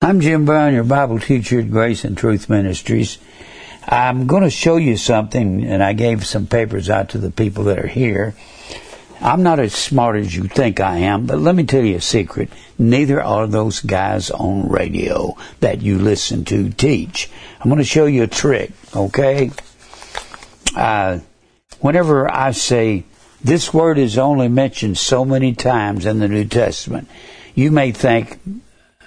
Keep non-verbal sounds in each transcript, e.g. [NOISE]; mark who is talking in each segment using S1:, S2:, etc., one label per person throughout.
S1: I'm Jim Brown, your Bible teacher at Grace and Truth Ministries. I'm going to show you something, and I gave some papers out to the people that are here. I'm not as smart as you think I am, but let me tell you a secret. Neither are those guys on radio that you listen to teach. I'm going to show you a trick, okay? Uh, whenever I say this word is only mentioned so many times in the New Testament, you may think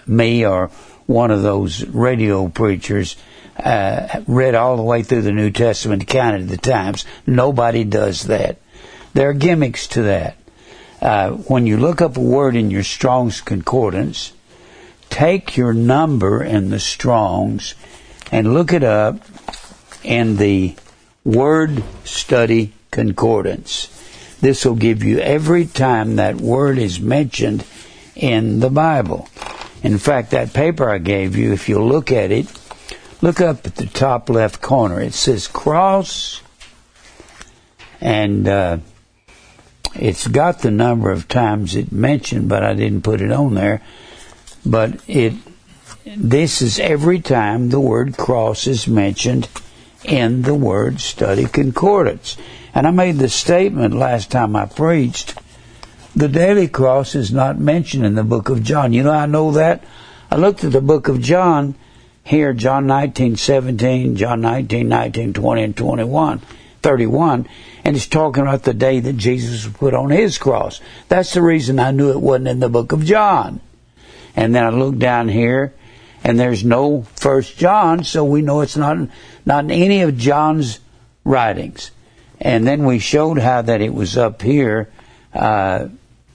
S1: me or one of those radio preachers uh, read all the way through the New Testament, counted the times. Nobody does that. There are gimmicks to that. Uh, when you look up a word in your Strong's Concordance, take your number in the Strong's and look it up in the Word Study Concordance. This will give you every time that word is mentioned in the Bible. In fact, that paper I gave you, if you look at it, look up at the top left corner. It says cross, and uh, it's got the number of times it mentioned, but I didn't put it on there. But it, this is every time the word cross is mentioned in the word study concordance. And I made the statement last time I preached the daily cross is not mentioned in the book of John. You know I know that? I looked at the book of John here, John 19, 17, John 19, 19, 20, and 21, 31, and it's talking about the day that Jesus was put on his cross. That's the reason I knew it wasn't in the book of John. And then I looked down here, and there's no First John, so we know it's not not in any of John's writings. And then we showed how that it was up here. Uh,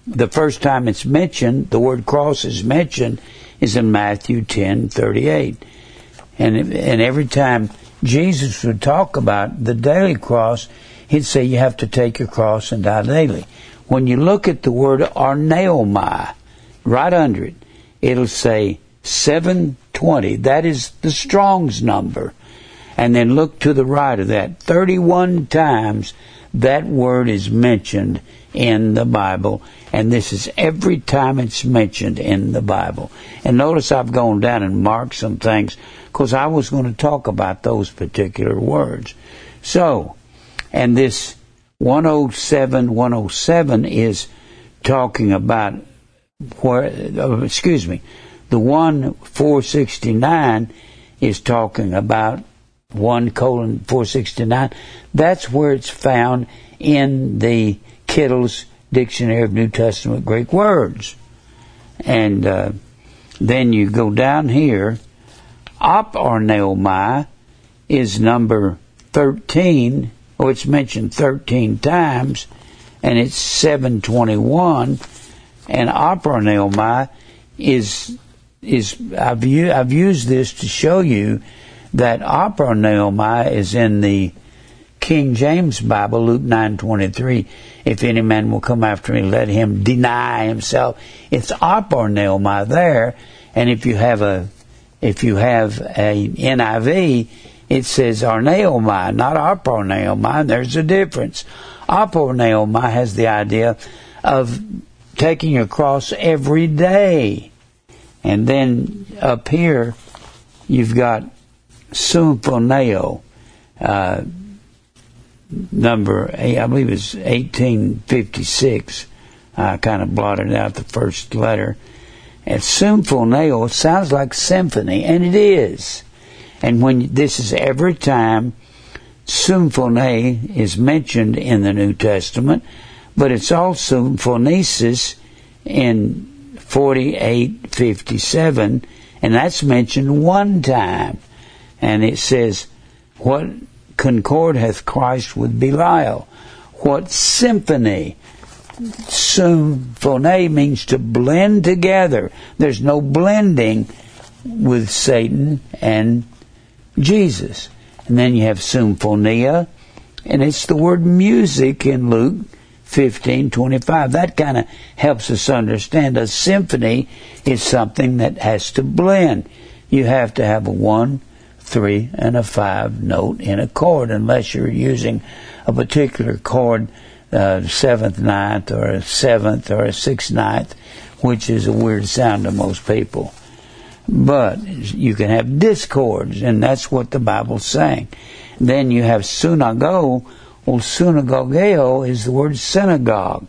S1: the first time it's mentioned, the word cross is mentioned, is in Matthew 10 38. And, and every time Jesus would talk about the daily cross, he'd say you have to take your cross and die daily. When you look at the word arneomai, right under it, it'll say 720. That is the Strong's number. And then look to the right of that. 31 times that word is mentioned in the Bible, and this is every time it's mentioned in the Bible. And notice I've gone down and marked some things because I was going to talk about those particular words. So, and this 107 107 is talking about where, oh, excuse me, the 1 469 is talking about 1 colon 469. That's where it's found in the Kittel's Dictionary of New Testament Greek Words. And uh, then you go down here. Oparneomai is number 13, or it's mentioned 13 times, and it's 721. And oparneomai is is I've, I've used this to show you that oparneomai is in the King James Bible, Luke 9:23, if any man will come after me, let him deny himself. It's oparneomai there, and if you have a if you have a NIV, it says arneomai, not oparneomai. There's a difference. Oparneomai has the idea of taking your cross every day. And then up here, you've got symphoneo, uh, number, I believe it's 1856. I kind of blotted out the first letter. And symphoneo sounds like symphony, and it is. And when this is every time symphony is mentioned in the New Testament, but it's also phonesis in 4857, and that's mentioned one time. And it says, What concord hath Christ with Belial? What symphony? Symphony means to blend together. There's no blending with Satan and Jesus. And then you have symphonia, and it's the word music in Luke 15:25. That kind of helps us understand a symphony is something that has to blend. You have to have a one, three, and a five note in a chord, unless you're using a particular chord, uh, seventh ninth, or a seventh, or a sixth ninth, which is a weird sound to most people. But you can have discords, and that's what the Bible's saying. Then you have synagogue. Well, synagogeo is the word synagogue.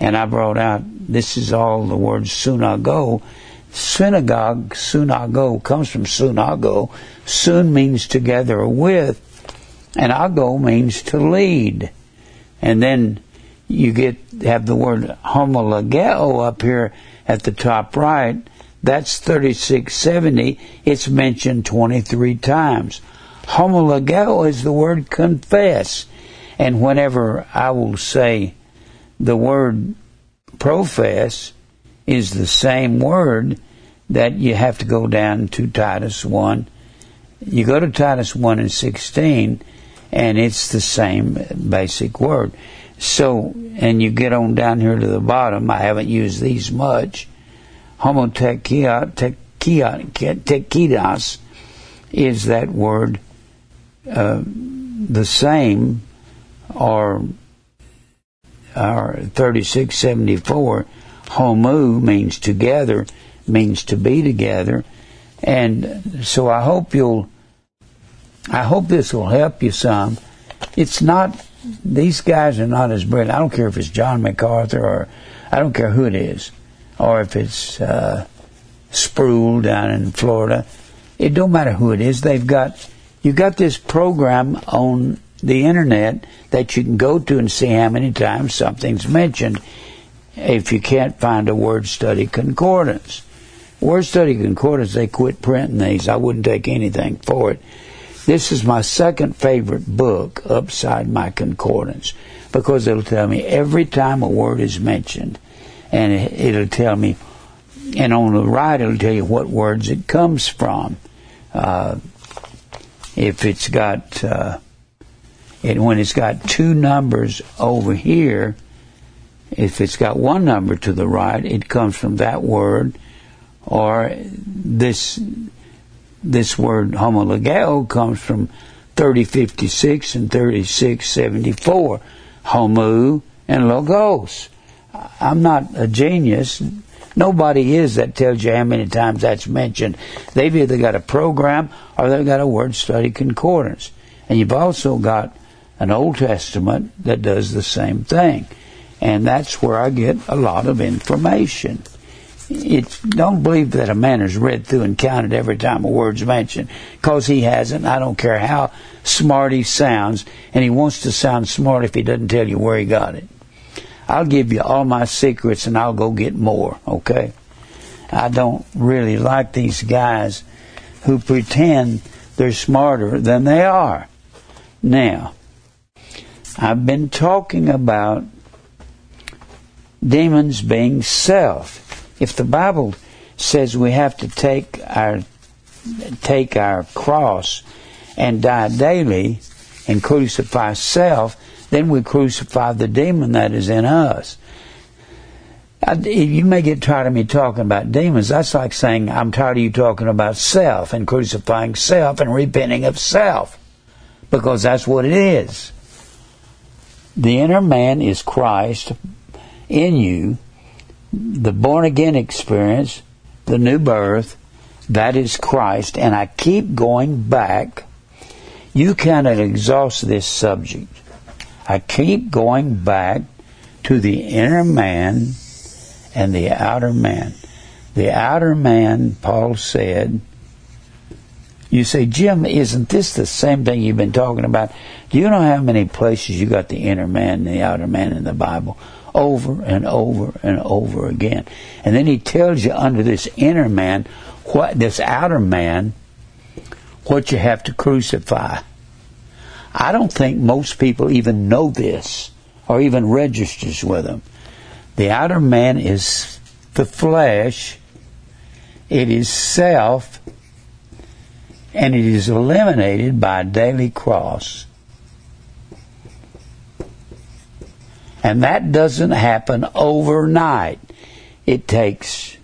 S1: And I brought out, this is all the word synagogue. Synagogue, synagogue comes from synagogue. Sun means together with, and ago means to lead. And then you get have the word homologeo up here at the top right. That's 3670. It's mentioned 23 times. Homologeo is the word confess. And whenever I will say the word profess is the same word that you have to go down to Titus 1. You go to Titus 1 and 16 and it's the same basic word. So, and you get on down here to the bottom, I haven't used these much. Homotekios is that word uh, the same or or 3674 homu means together means to be together and so I hope you'll I hope this will help you some. It's not, these guys are not as brilliant. I don't care if it's John MacArthur or I don't care who it is, or if it's uh, Sproul down in Florida. It don't matter who it is. They've got, you got this program on the internet that you can go to and see how many times something's mentioned if you can't find a word study concordance. Word study concordance, they quit printing these. I wouldn't take anything for it. This is my second favorite book upside my concordance because it'll tell me every time a word is mentioned, and it'll tell me, and on the right it'll tell you what words it comes from. Uh, if it's got, uh, when it's got two numbers over here, if it's got one number to the right, it comes from that word, or this this word homologeo comes from 3056 and 3674. Homu and logos. I'm not a genius. Nobody is that tells you how many times that's mentioned. They've either got a program or they've got a word study concordance. And you've also got an Old Testament that does the same thing. And that's where I get a lot of information don't believe that a man has read through and counted every time a word's mentioned, because he hasn't. I don't care how smart he sounds, and he wants to sound smart if he doesn't tell you where he got it. I'll give you all my secrets, and I'll go get more. Okay? I don't really like these guys who pretend they're smarter than they are. Now, I've been talking about demons being self if the Bible says we have to take our take our cross and die daily and crucify self, then we crucify the demon that is in us. You may get tired of me talking about demons. That's like saying, I'm tired of you talking about self and crucifying self and repenting of self. Because that's what it is. The inner man is Christ in you, the born again experience, the new birth, that is Christ, and I keep going back. You cannot exhaust this subject. I keep going back to the inner man and the outer man. The outer man, Paul said, you say, Jim, isn't this the same thing you've been talking about? Do you know how many places you got the inner man and the outer man in the Bible? Over and over and over again. And then he tells you under this inner man, what this outer man, what you have to crucify. I don't think most people even know this or even registers with them. The outer man is the flesh, it is self, and it is eliminated by a daily cross. And that doesn't happen overnight. It takes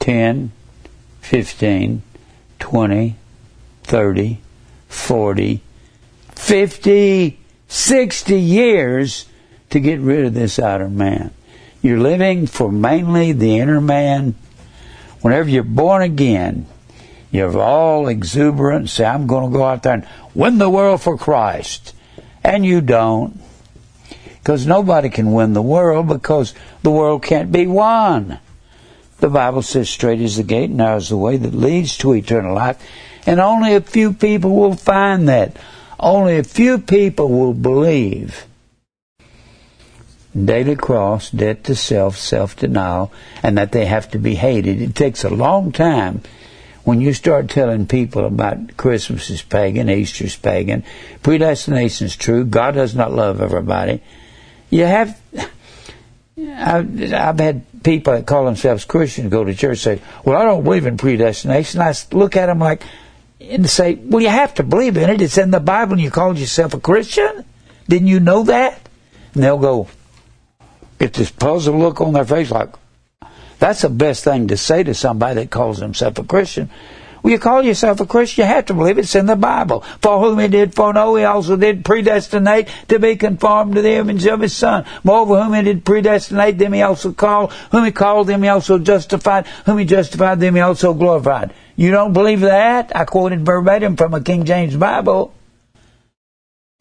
S1: 10, 15, 20, 30, 40, 50, 60 years to get rid of this outer man. You're living for mainly the inner man. Whenever you're born again, you're all exuberant say, I'm going to go out there and win the world for Christ. And you don't. Because nobody can win the world because the world can't be won. The Bible says, straight is the gate, narrow is the way that leads to eternal life. And only a few people will find that. Only a few people will believe. Daily cross, debt to self, self denial, and that they have to be hated. It takes a long time when you start telling people about Christmas is pagan, Easter is pagan, predestination is true, God does not love everybody. You have, I've, I've had people that call themselves Christians go to church and say, "Well, I don't believe in predestination." I look at them like and say, "Well, you have to believe in it. It's in the Bible, and you called yourself a Christian. Didn't you know that?" And they'll go, get this puzzled look on their face, like that's the best thing to say to somebody that calls himself a Christian. Well, you call yourself a Christian, you have to believe it's in the Bible. For whom he did foreknow, he also did predestinate to be conformed to the image of his Son. Moreover, whom he did predestinate, them he also called. Whom he called, them he also justified. Whom he justified, them he also glorified. You don't believe that? I quoted verbatim from a King James Bible.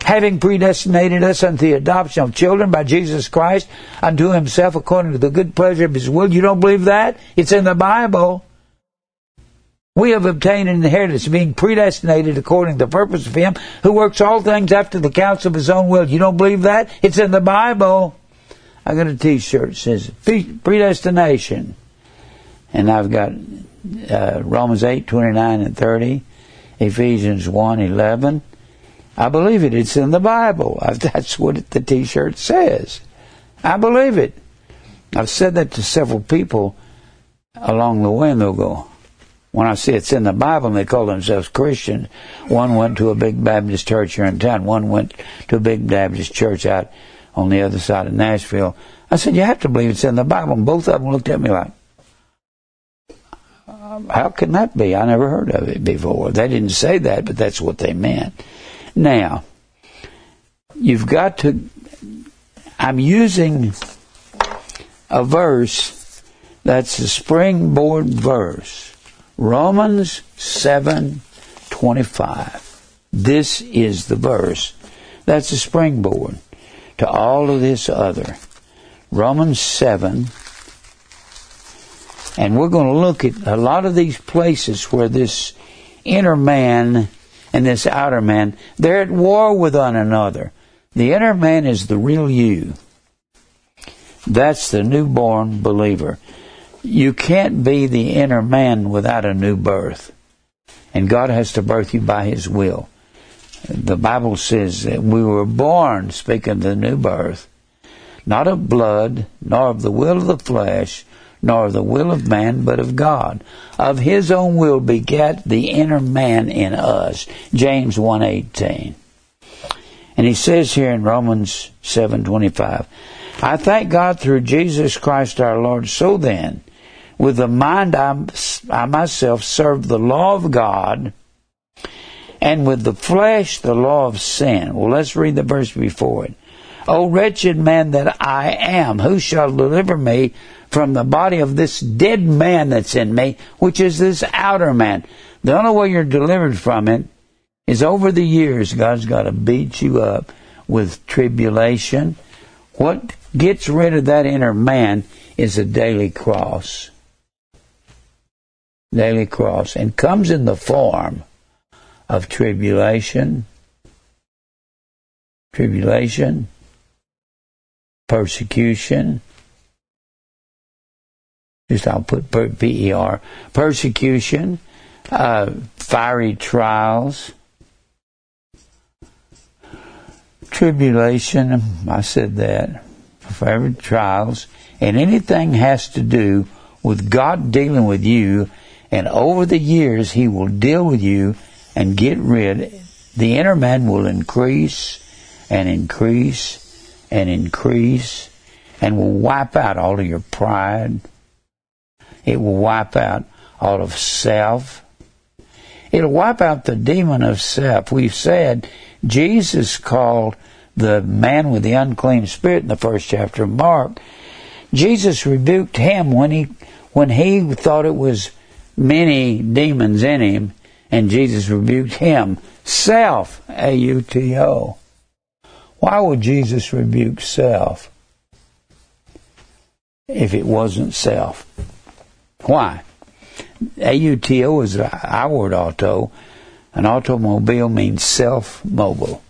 S1: Having predestinated us unto the adoption of children by Jesus Christ unto himself according to the good pleasure of his will. You don't believe that? It's in the Bible. We have obtained an inheritance, being predestinated according to the purpose of Him who works all things after the counsel of His own will. You don't believe that? It's in the Bible. I got a T-shirt that says predestination, and I've got uh, Romans eight twenty nine and thirty, Ephesians one eleven. I believe it. It's in the Bible. [LAUGHS] That's what the T-shirt says. I believe it. I've said that to several people along the way, and they'll go, when I see it's in the Bible and they call themselves Christian, one went to a big Baptist church here in town, one went to a big Baptist church out on the other side of Nashville. I said, You have to believe it's in the Bible. And both of them looked at me like, um, How can that be? I never heard of it before. They didn't say that, but that's what they meant. Now, you've got to, I'm using a verse that's a springboard verse Romans 7:25. This is the verse. That's a springboard to all of this other. Romans 7 and we're going to look at a lot of these places where this inner man and this outer man, they're at war with one another. The inner man is the real you. That's the newborn believer you can't be the inner man without a new birth. And God has to birth you by His will. The Bible says that we were born, speaking of the new birth, not of blood, nor of the will of the flesh, nor of the will of man, but of God. Of His own will begat the inner man in us. James 1.18. And he says here in Romans 7.25, I thank God through Jesus Christ our Lord. So then, with the mind I, I myself serve the law of God, and with the flesh the law of sin. Well, let's read the verse before it. O wretched man that I am, who shall deliver me from the body of this dead man that's in me, which is this outer man? The only way you're delivered from it is over the years, God's got to beat you up with tribulation. What gets rid of that inner man is a daily cross daily cross and comes in the form of tribulation, tribulation, persecution. Just I'll put P-E-R, persecution, uh, fiery trials, tribulation. I said that. Fiery trials, and anything has to do with God dealing with you and over the years, He will deal with you and get rid. The inner man will increase and increase and increase and will wipe out all of your pride. It will wipe out all of self. It'll wipe out the demon of self. We've said Jesus called the man with the unclean spirit in the first chapter of Mark. Jesus rebuked him when he when he thought it was many demons in him, and Jesus rebuked him. Self, A U T O. Why would Jesus rebuke self if it wasn't self? Why? A U T O is our word auto. An automobile means self mobile.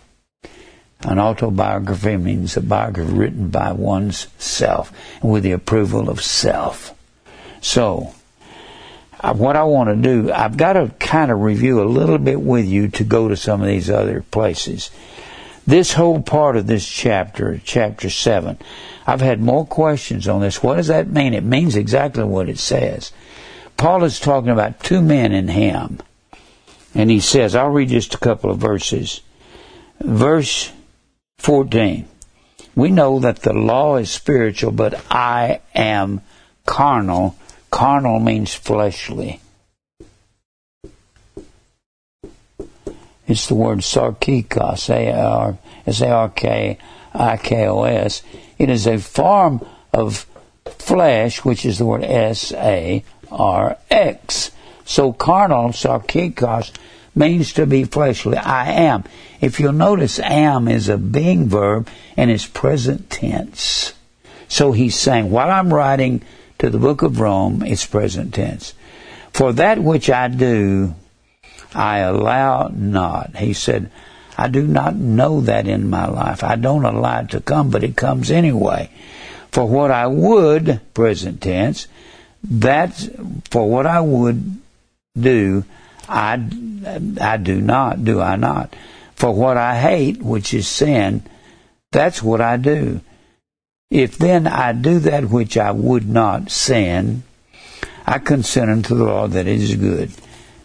S1: An autobiography means a biography written by one's self with the approval of self. So, Uh, what I want to do, I've got to kind of review a little bit with you to go to some of these other places. This whole part of this chapter, chapter 7, I've had more questions on this. What does that mean? It means exactly what it says. Paul is talking about two men in him. And he says, I'll read just a couple of verses. Verse 14. We know that the law is spiritual, but I am carnal. Carnal means fleshly. It's the word sarkikos, S-A-R-K-I-K-O-S. It is a form of flesh, which is the word S-A-R-X. So carnal, sarkikos, means to be fleshly. I am. If you'll notice, am is a being verb and it's present tense. So he's saying, while I'm writing to the book of Rome, it's present tense. For that which I do, I allow not. He said, I do not know that in my life. I don't allow it to come, but it comes anyway. For what I would, present tense, that's for what I would do, I, I do not, do I not? For what I hate, which is sin, that's what I do. If then I do that which I would not sin, I consent unto the law that it is good.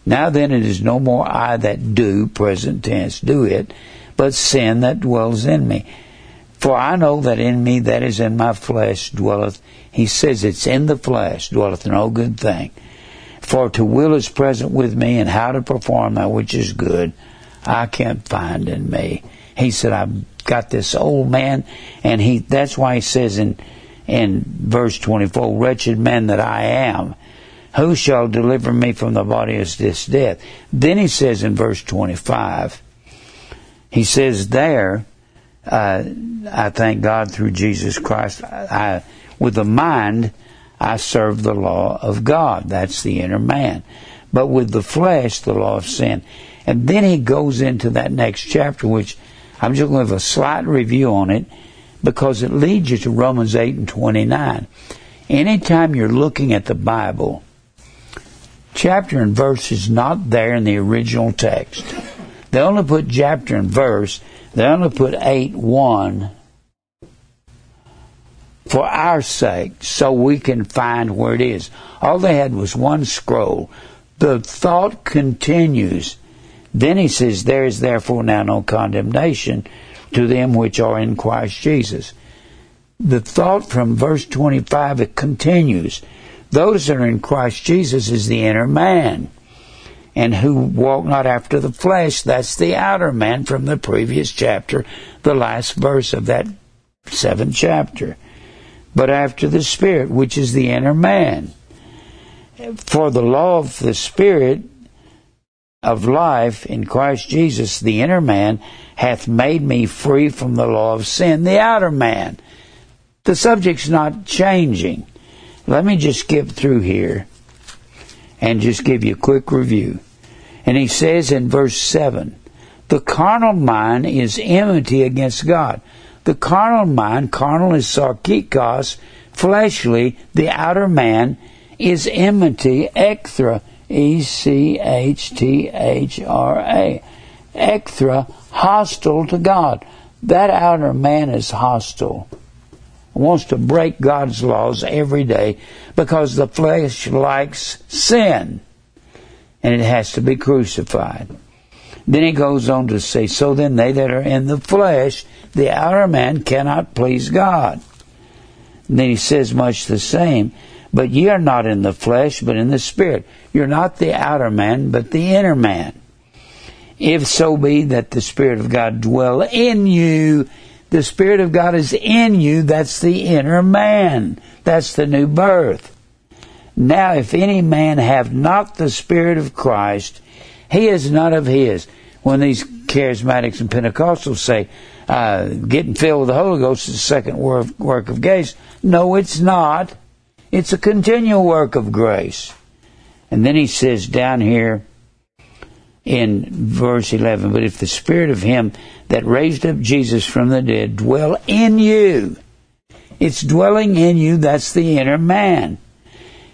S1: Now then it is no more I that do, present tense, do it, but sin that dwells in me. For I know that in me that is in my flesh dwelleth, he says it's in the flesh, dwelleth no good thing. For to will is present with me, and how to perform that which is good, I can't find in me. He said, I've got this old man, and he, that's why he says in, in verse 24, wretched man that I am, who shall deliver me from the body of this death? Then he says in verse 25, he says there, uh, I thank God through Jesus Christ, I, with the mind, I serve the law of God. That's the inner man. But with the flesh, the law of sin. And then he goes into that next chapter, which I'm just going to have a slight review on it because it leads you to Romans 8 and 29. Anytime you're looking at the Bible, chapter and verse is not there in the original text. They only put chapter and verse. They only put 8 1 for our sake so we can find where it is. All they had was one scroll. The thought continues. Then he says, There is therefore now no condemnation to them which are in Christ Jesus. The thought from verse 25, it continues. Those that are in Christ Jesus is the inner man. And who walk not after the flesh, that's the outer man from the previous chapter, the last verse of that seventh chapter but after the Spirit, which is the inner man. For the law of the Spirit of life in Christ Jesus, the inner man, hath made me free from the law of sin, the outer man. The subject's not changing. Let me just skip through here and just give you a quick review. And he says in verse 7 the carnal mind is enmity against God. The carnal mind, carnal is sarkikos, fleshly, the outer man, is enmity, echthra, E C H T H R A. Echthra, hostile to God. That outer man is hostile. Wants to break God's laws every day because the flesh likes sin and it has to be crucified. Then he goes on to say, So then they that are in the flesh, the outer man cannot please God. And then he says much the same, But ye are not in the flesh, but in the spirit. You're not the outer man, but the inner man. If so be that the Spirit of God dwell in you, the Spirit of God is in you, that's the inner man. That's the new birth. Now, if any man have not the Spirit of Christ, he is none of his. When these charismatics and Pentecostals say, uh, getting filled with the Holy Ghost is the second work of grace. No, it's not. It's a continual work of grace. And then he says down here in verse 11, but if the Spirit of Him that raised up Jesus from the dead dwell in you, it's dwelling in you, that's the inner man.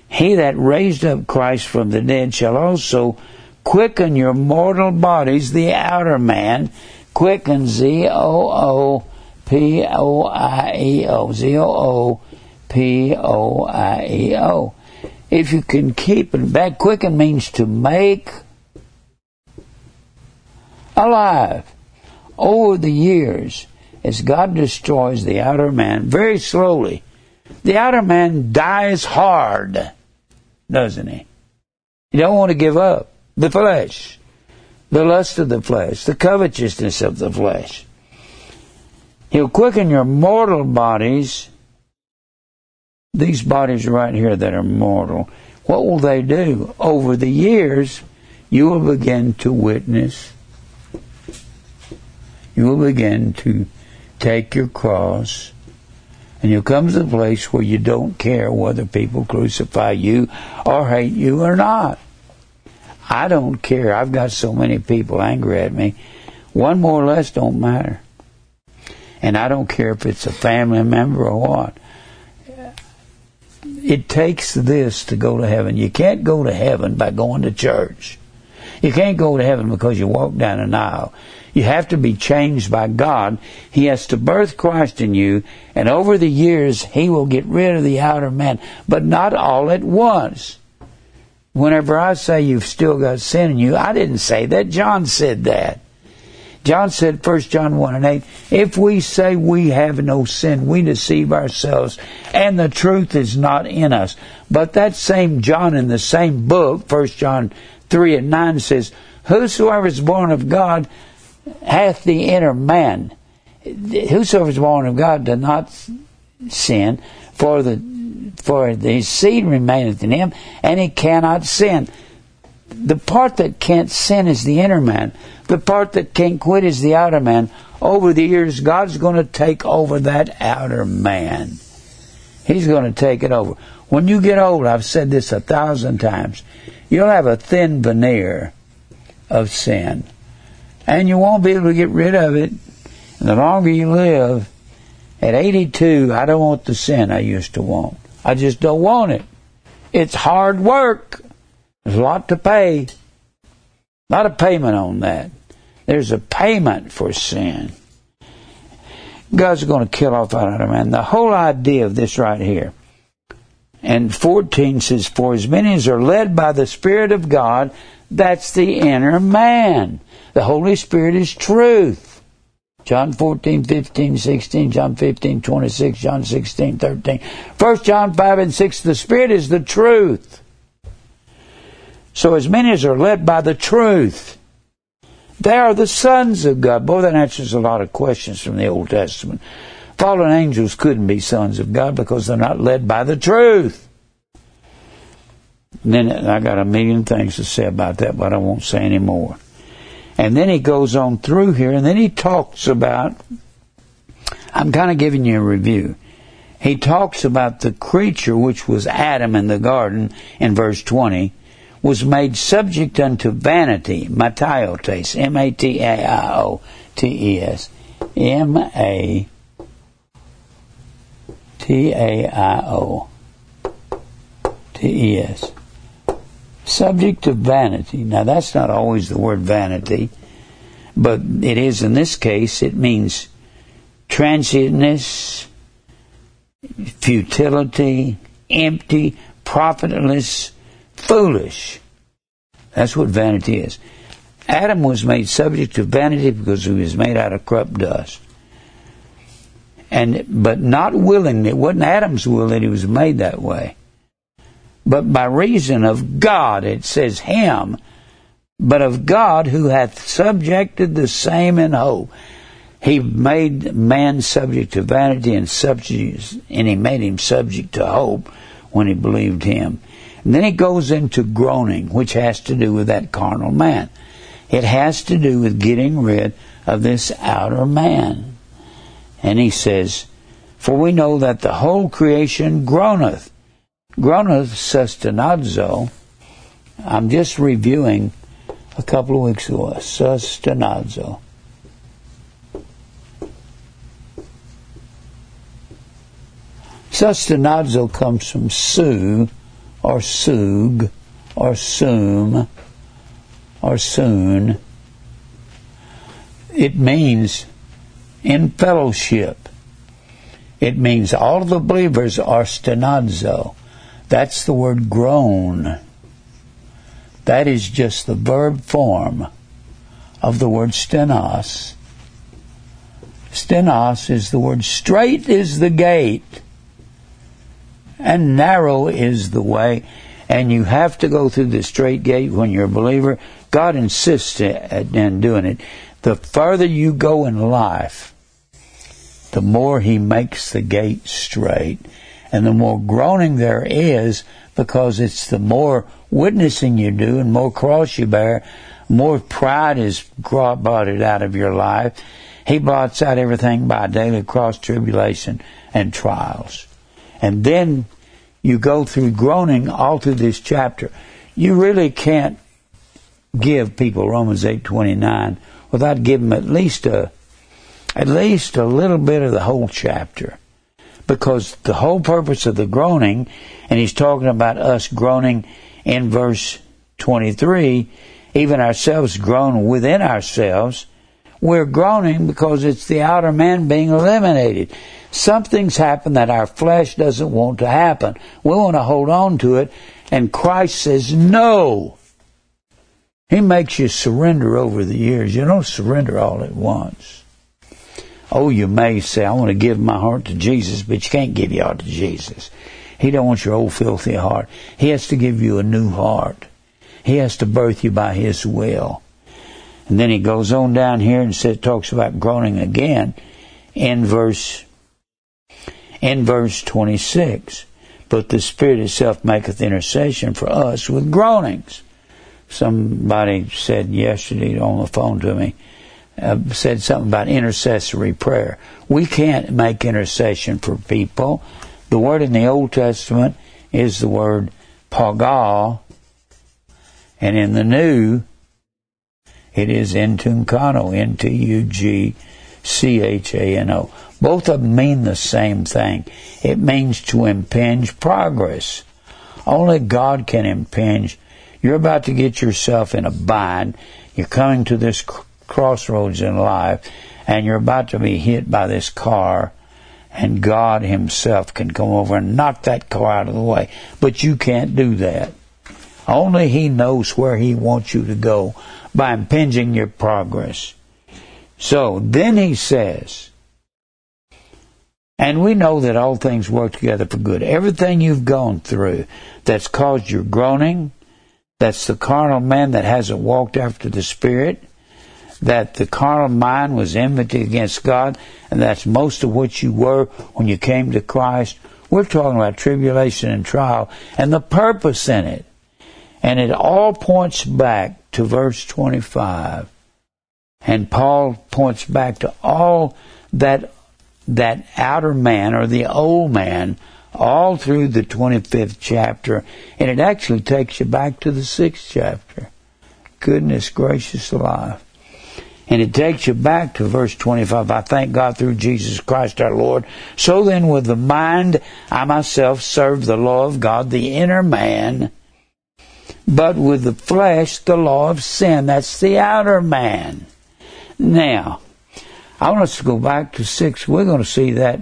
S1: He that raised up Christ from the dead shall also quicken your mortal bodies, the outer man, quicken Z O O P O I E O Z O O P O I E O. If you can keep it back, quicken means to make alive. Over the years, as God destroys the outer man very slowly, the outer man dies hard, doesn't he? You don't want to give up the flesh, the lust of the flesh, the covetousness of the flesh. He'll quicken your mortal bodies, these bodies right here that are mortal. What will they do? Over the years, you will begin to witness. You will begin to take your cross and you'll come to the place where you don't care whether people crucify you or hate you or not. I don't care. I've got so many people angry at me. One more or less don't matter. And I don't care if it's a family member or what. It takes this to go to heaven. You can't go to heaven by going to church. You can't go to heaven because you walk down an aisle. You have to be changed by God. He has to birth Christ in you, and over the years, He will get rid of the outer man, but not all at once. Whenever I say you've still got sin in you, I didn't say that. John said that. John said, 1 John 1 and 8, if we say we have no sin, we deceive ourselves, and the truth is not in us. But that same John in the same book, 1 John 3 and 9 says, Whosoever is born of God hath the inner man. Whosoever is born of God does not sin, for the for his seed remaineth in him, and he cannot sin. The part that can't sin is the inner man. The part that can't quit is the outer man. Over the years, God's going to take over that outer man. He's going to take it over. When you get old, I've said this a thousand times, you'll have a thin veneer of sin. And you won't be able to get rid of it. And the longer you live, at 82, I don't want the sin I used to want. I just don't want it. It's hard work. There's a lot to pay. Not a payment on that. There's a payment for sin. God's going to kill off of man. The whole idea of this right here. And 14 says, For as many as are led by the Spirit of God, that's the inner man. The Holy Spirit is truth. John 14, 15, 16, John 15, 26, John 16, 13. 1 John 5 and 6, the Spirit is the truth. So as many as are led by the truth, they are the sons of God. Boy, that answers a lot of questions from the Old Testament. Fallen angels couldn't be sons of God because they're not led by the truth. And then I got a million things to say about that, but I won't say any more. And then he goes on through here, and then he talks about. I'm kind of giving you a review. He talks about the creature which was Adam in the garden in verse 20 was made subject unto vanity, mataiotes, M A T A I O T E S. M A T A I O T E S subject to vanity. Now, that's not always the word vanity, but it is in this case. It means transientness, futility, empty, profitless, foolish. That's what vanity is. Adam was made subject to vanity because he was made out of corrupt dust. And but not willingly. It wasn't Adam's will that he was made that way but by reason of God, it says him, but of God who hath subjected the same in hope. He made man subject to vanity and subject, and he made him subject to hope, when he believed him. And then it goes into groaning, which has to do with that carnal man. It has to do with getting rid of this outer man. And he says, For we know that the whole creation groaneth. Groaneth sustenazo. I'm just reviewing a couple of weeks ago. Sustenazo. Sustenazo comes from su or sug or sum or soon. It means in fellowship. It means all the believers are stenazo. That's the word groan. That is just the verb form of the word stenos. Stenos is the word straight is the gate and narrow is the way. And you have to go through the straight gate when you're a believer. God insists in doing it. The further you go in life, the more He makes the gate straight. And the more groaning there is, because it's the more witnessing you do and more cross you bear, more pride is blotted out of your life. He blots out everything by daily cross tribulation and trials. And then you go through groaning all through this chapter. You really can't give people Romans 8:29 without giving them at least a at least a little bit of the whole chapter. Because the whole purpose of the groaning, and he's talking about us groaning in verse 23, even ourselves groan within ourselves, we're groaning because it's the outer man being eliminated. Something's happened that our flesh doesn't want to happen. We want to hold on to it, and Christ says no. He makes you surrender over the years. You don't surrender all at once. Oh, you may say, I want to give my heart to Jesus, but you can't give your heart to Jesus. He don't want your old filthy heart. He has to give you a new heart. He has to birth you by His will. And then he goes on down here and says, talks about groaning again in verse in verse 26. But the Spirit itself maketh intercession for us with groanings. Somebody said yesterday on the phone to me, uh, said something about intercessory prayer. We can't make intercession for people. The word in the Old Testament is the word pagal, and in the New, it is entunchano, N-T-U-G-C-H-A-N-O. Both of them mean the same thing. It means to impinge progress. Only God can impinge. You're about to get yourself in a bind. You're coming to this crossroads in life, and you're about to be hit by this car, and God Himself can come over and knock that car out of the way. But you can't do that. Only He knows where He wants you to go by impinging your progress. So then he says, and we know that all things work together for good. Everything you've gone through that's caused your groaning, that's the carnal man that hasn't walked after the Spirit, that the carnal mind was enmity against God, and that's most of what you were when you came to Christ. We're talking about tribulation and trial and the purpose in it. And it all points back to verse 25. And Paul points back to all that, that outer man or the old man all through the 25th chapter. And it actually takes you back to the 6th chapter. Goodness gracious alive. And it takes you back to verse 25. I thank God through Jesus Christ our Lord. So then with the mind, I myself serve the law of God, the inner man, but with the flesh, the law of sin. That's the outer man. Now, I want us to go back to six. We're going to see that,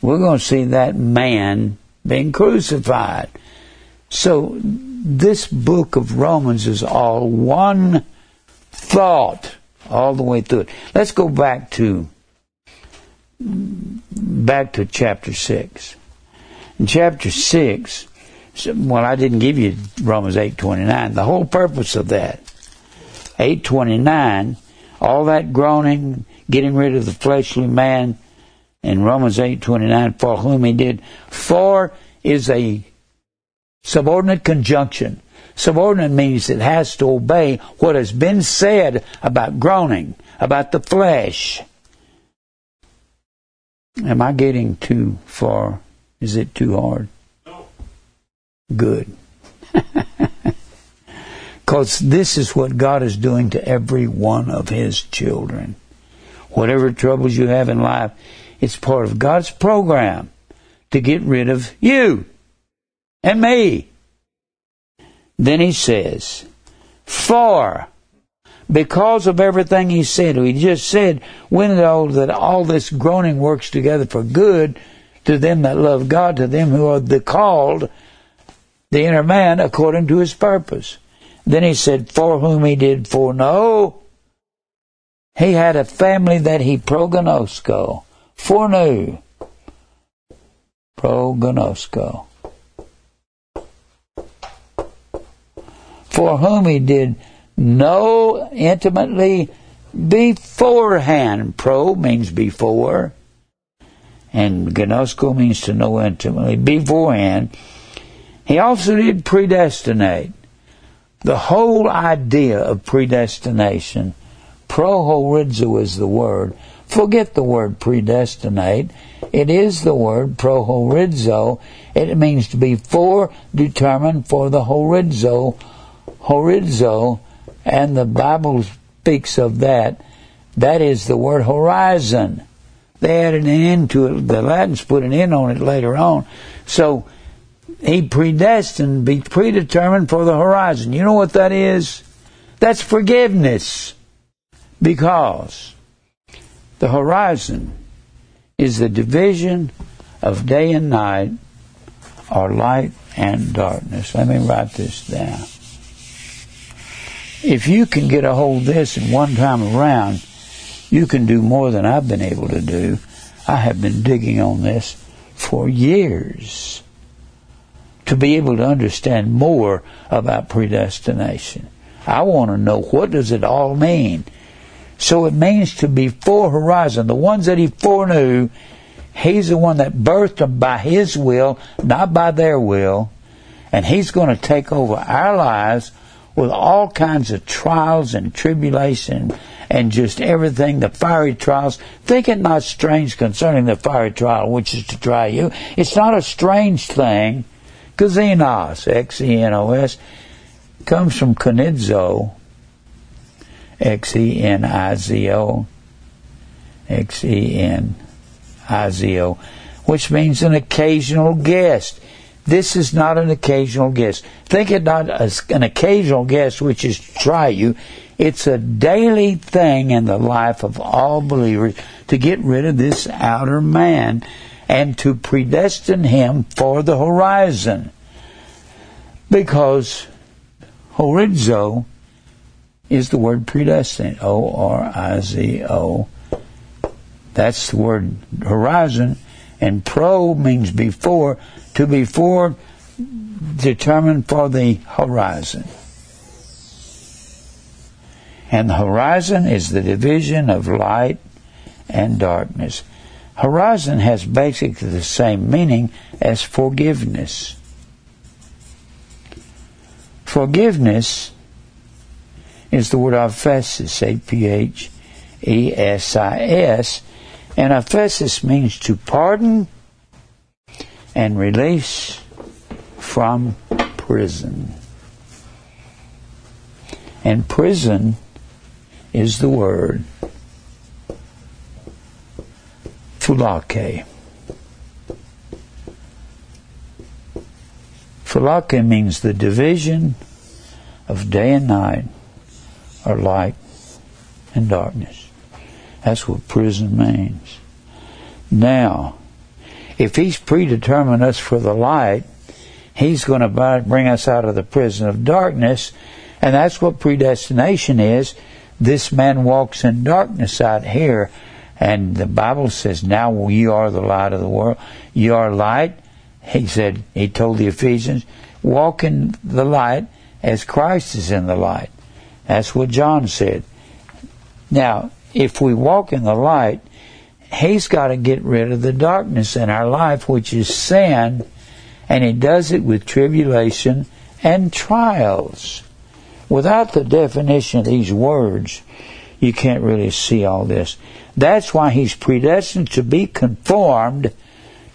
S1: we're going to see that man being crucified. So, this book of Romans is all one thought all the way through it. Let's go back to back to chapter 6. In chapter 6, well, I didn't give you Romans 8:29. The whole purpose of that 8:29, all that groaning, getting rid of the fleshly man in Romans 8:29 for whom he did for is a Subordinate conjunction. Subordinate means it has to obey what has been said about groaning, about the flesh. Am I getting too far? Is it too hard?
S2: No.
S1: Good. [LAUGHS] Because this is what God is doing to every one of His children. Whatever troubles you have in life, it's part of God's program to get rid of you and me. Then He says, For because of everything he said. He just said, we know that all this groaning works together for good to them that love God, to them who are the called, the inner man, according to his purpose. Then he said, for whom he did foreknow, he had a family that he prognosco, foreknew. Prognosco. For whom he did know intimately beforehand. Pro means before, and gnosko means to know intimately beforehand. He also did predestinate. The whole idea of predestination, prohorizo is the word. Forget the word predestinate. It is the word prohorizo. It means to be foredetermined for the horizo. Horizo and the Bible speaks of that. That is the word horizon. They added an end to it. The Latins put an end on it later on. So he predestined, be predetermined for the horizon. You know what that is? That's forgiveness. Because the horizon is the division of day and night or light and darkness. Let me write this down if you can get a hold of this in one time around, you can do more than I've been able to do. I have been digging on this for years to be able to understand more about predestination. I want to know what does it all mean. So it means to be fore horizon. The ones that he foreknew, he's the one that birthed them by his will, not by their will. And he's going to take over our lives with all kinds of trials and tribulation and just everything, the fiery trials. Think it not strange concerning the fiery trial, which is to try you. It's not a strange thing. Xenos, X-E-N-O-S, comes from Xenizo, X-E-N-I-Z-O, X-E-N-I-Z-O, which means an occasional guest. This is not an occasional guest. Think it not as an occasional guest, which is try you. It's a daily thing in the life of all believers to get rid of this outer man and to predestine him for the horizon. Because horizo is the word predestinate. O R I Z O. That's the word horizon. And pro means before to before determined for the horizon. And the horizon is the division of light and darkness. Horizon has basically the same meaning as forgiveness. Forgiveness is the word aphesis, A-P-H-E-S-I-S, and aphesis means to pardon and release from prison. And prison is the word phulake. Phulake means the division of day and night, or light and darkness. That's what prison means. Now, if He's predetermined us for the light, He's going to bring us out of the prison of darkness, and that's what predestination is. This man walks in darkness out here, and the Bible says, Now you are the light of the world. You are light. He said, He told the Ephesians, walk in the light as Christ is in the light. That's what John said. Now, if we walk in the light, He's got to get rid of the darkness in our life, which is sin, and he does it with tribulation and trials. Without the definition of these words, you can't really see all this. That's why he's predestined to be conformed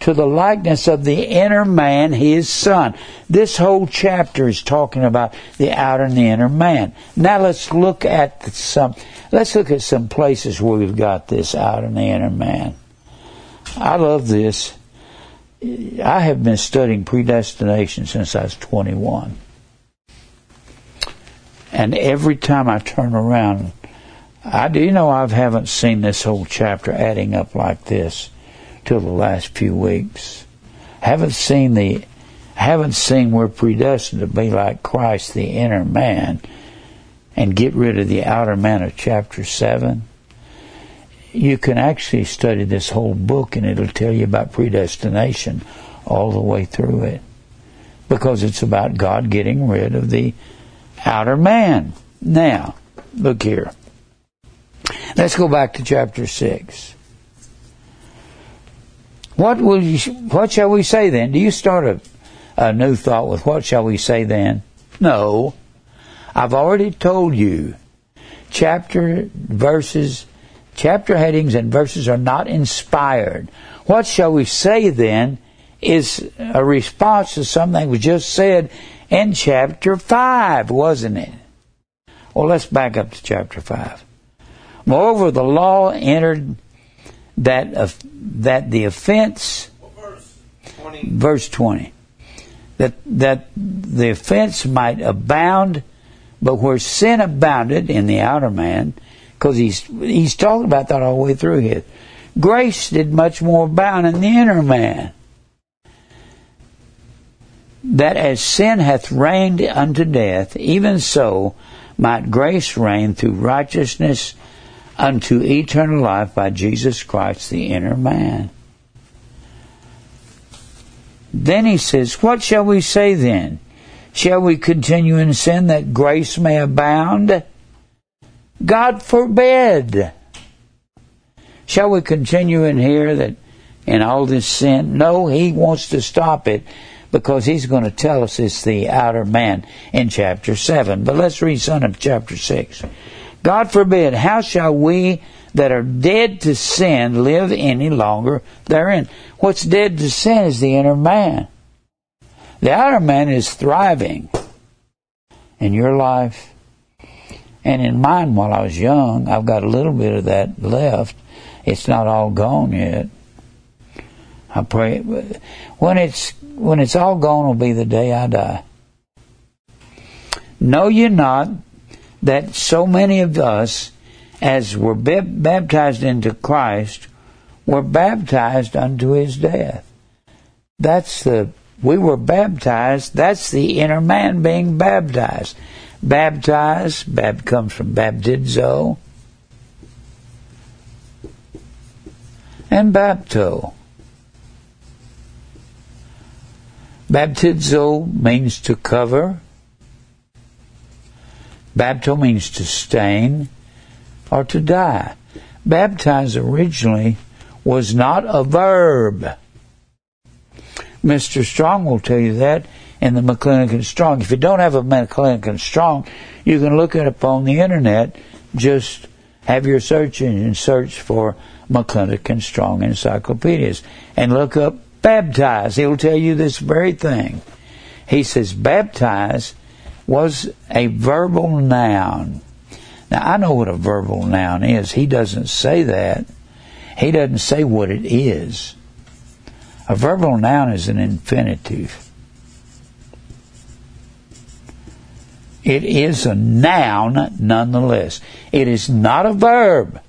S1: to the likeness of the inner man, his son. This whole chapter is talking about the outer and the inner man. Now let's look at some, let's look at some places where we've got this outer and the inner man. I love this. I have been studying predestination since I was 21. And every time I turn around, I do you know I haven't seen this whole chapter adding up like this till the last few weeks. Haven't seen the haven't seen we're predestined to be like Christ, the inner man, and get rid of the outer man of chapter seven. You can actually study this whole book and it'll tell you about predestination all the way through it. Because it's about God getting rid of the outer man. Now, look here. Let's go back to chapter 6. What will you, what shall we say then? Do you start a, a new thought with what shall we say then? No. I've already told you chapter verses, chapter headings and verses are not inspired. What shall we say then is a response to something was just said in chapter 5, wasn't it? Well, let's back up to chapter 5. Moreover, the law entered that uh, that the offense
S2: verse 20.
S1: verse 20 that that the offense might abound but where sin abounded in the outer man because he's he's talking about that all the way through here grace did much more abound in the inner man that as sin hath reigned unto death even so might grace reign through righteousness unto eternal life by Jesus Christ, the inner man. Then he says, What shall we say then? Shall we continue in sin that grace may abound? God forbid. Shall we continue in here that in all this sin? No, he wants to stop it because he's going to tell us it's the outer man in chapter 7. But let's read some of chapter 6. God forbid, how shall we that are dead to sin live any longer therein? What's dead to sin is the inner man. The outer man is thriving in your life and in mine while I was young. I've got a little bit of that left. It's not all gone yet. I pray when it's when it's all gone will be the day I die. Know ye not that so many of us, as were baptized into Christ, were baptized unto his death. That's the, we were baptized, that's the inner man being baptized. Baptized, bab comes from baptizo, and bapto. Baptizo means to cover, Bapto means to stain or to die. Baptize originally was not a verb. Mr. Strong will tell you that in the McClintock and Strong. If you don't have a McClintock and Strong, you can look it up on the internet. Just have your search engine search for McClintock and Strong encyclopedias and look up baptize. He'll tell you this very thing. He says baptize was a verbal noun. Now, I know what a verbal noun is. He doesn't say that. He doesn't say what it is. A verbal noun is an infinitive. It is a noun nonetheless. It is not a verb.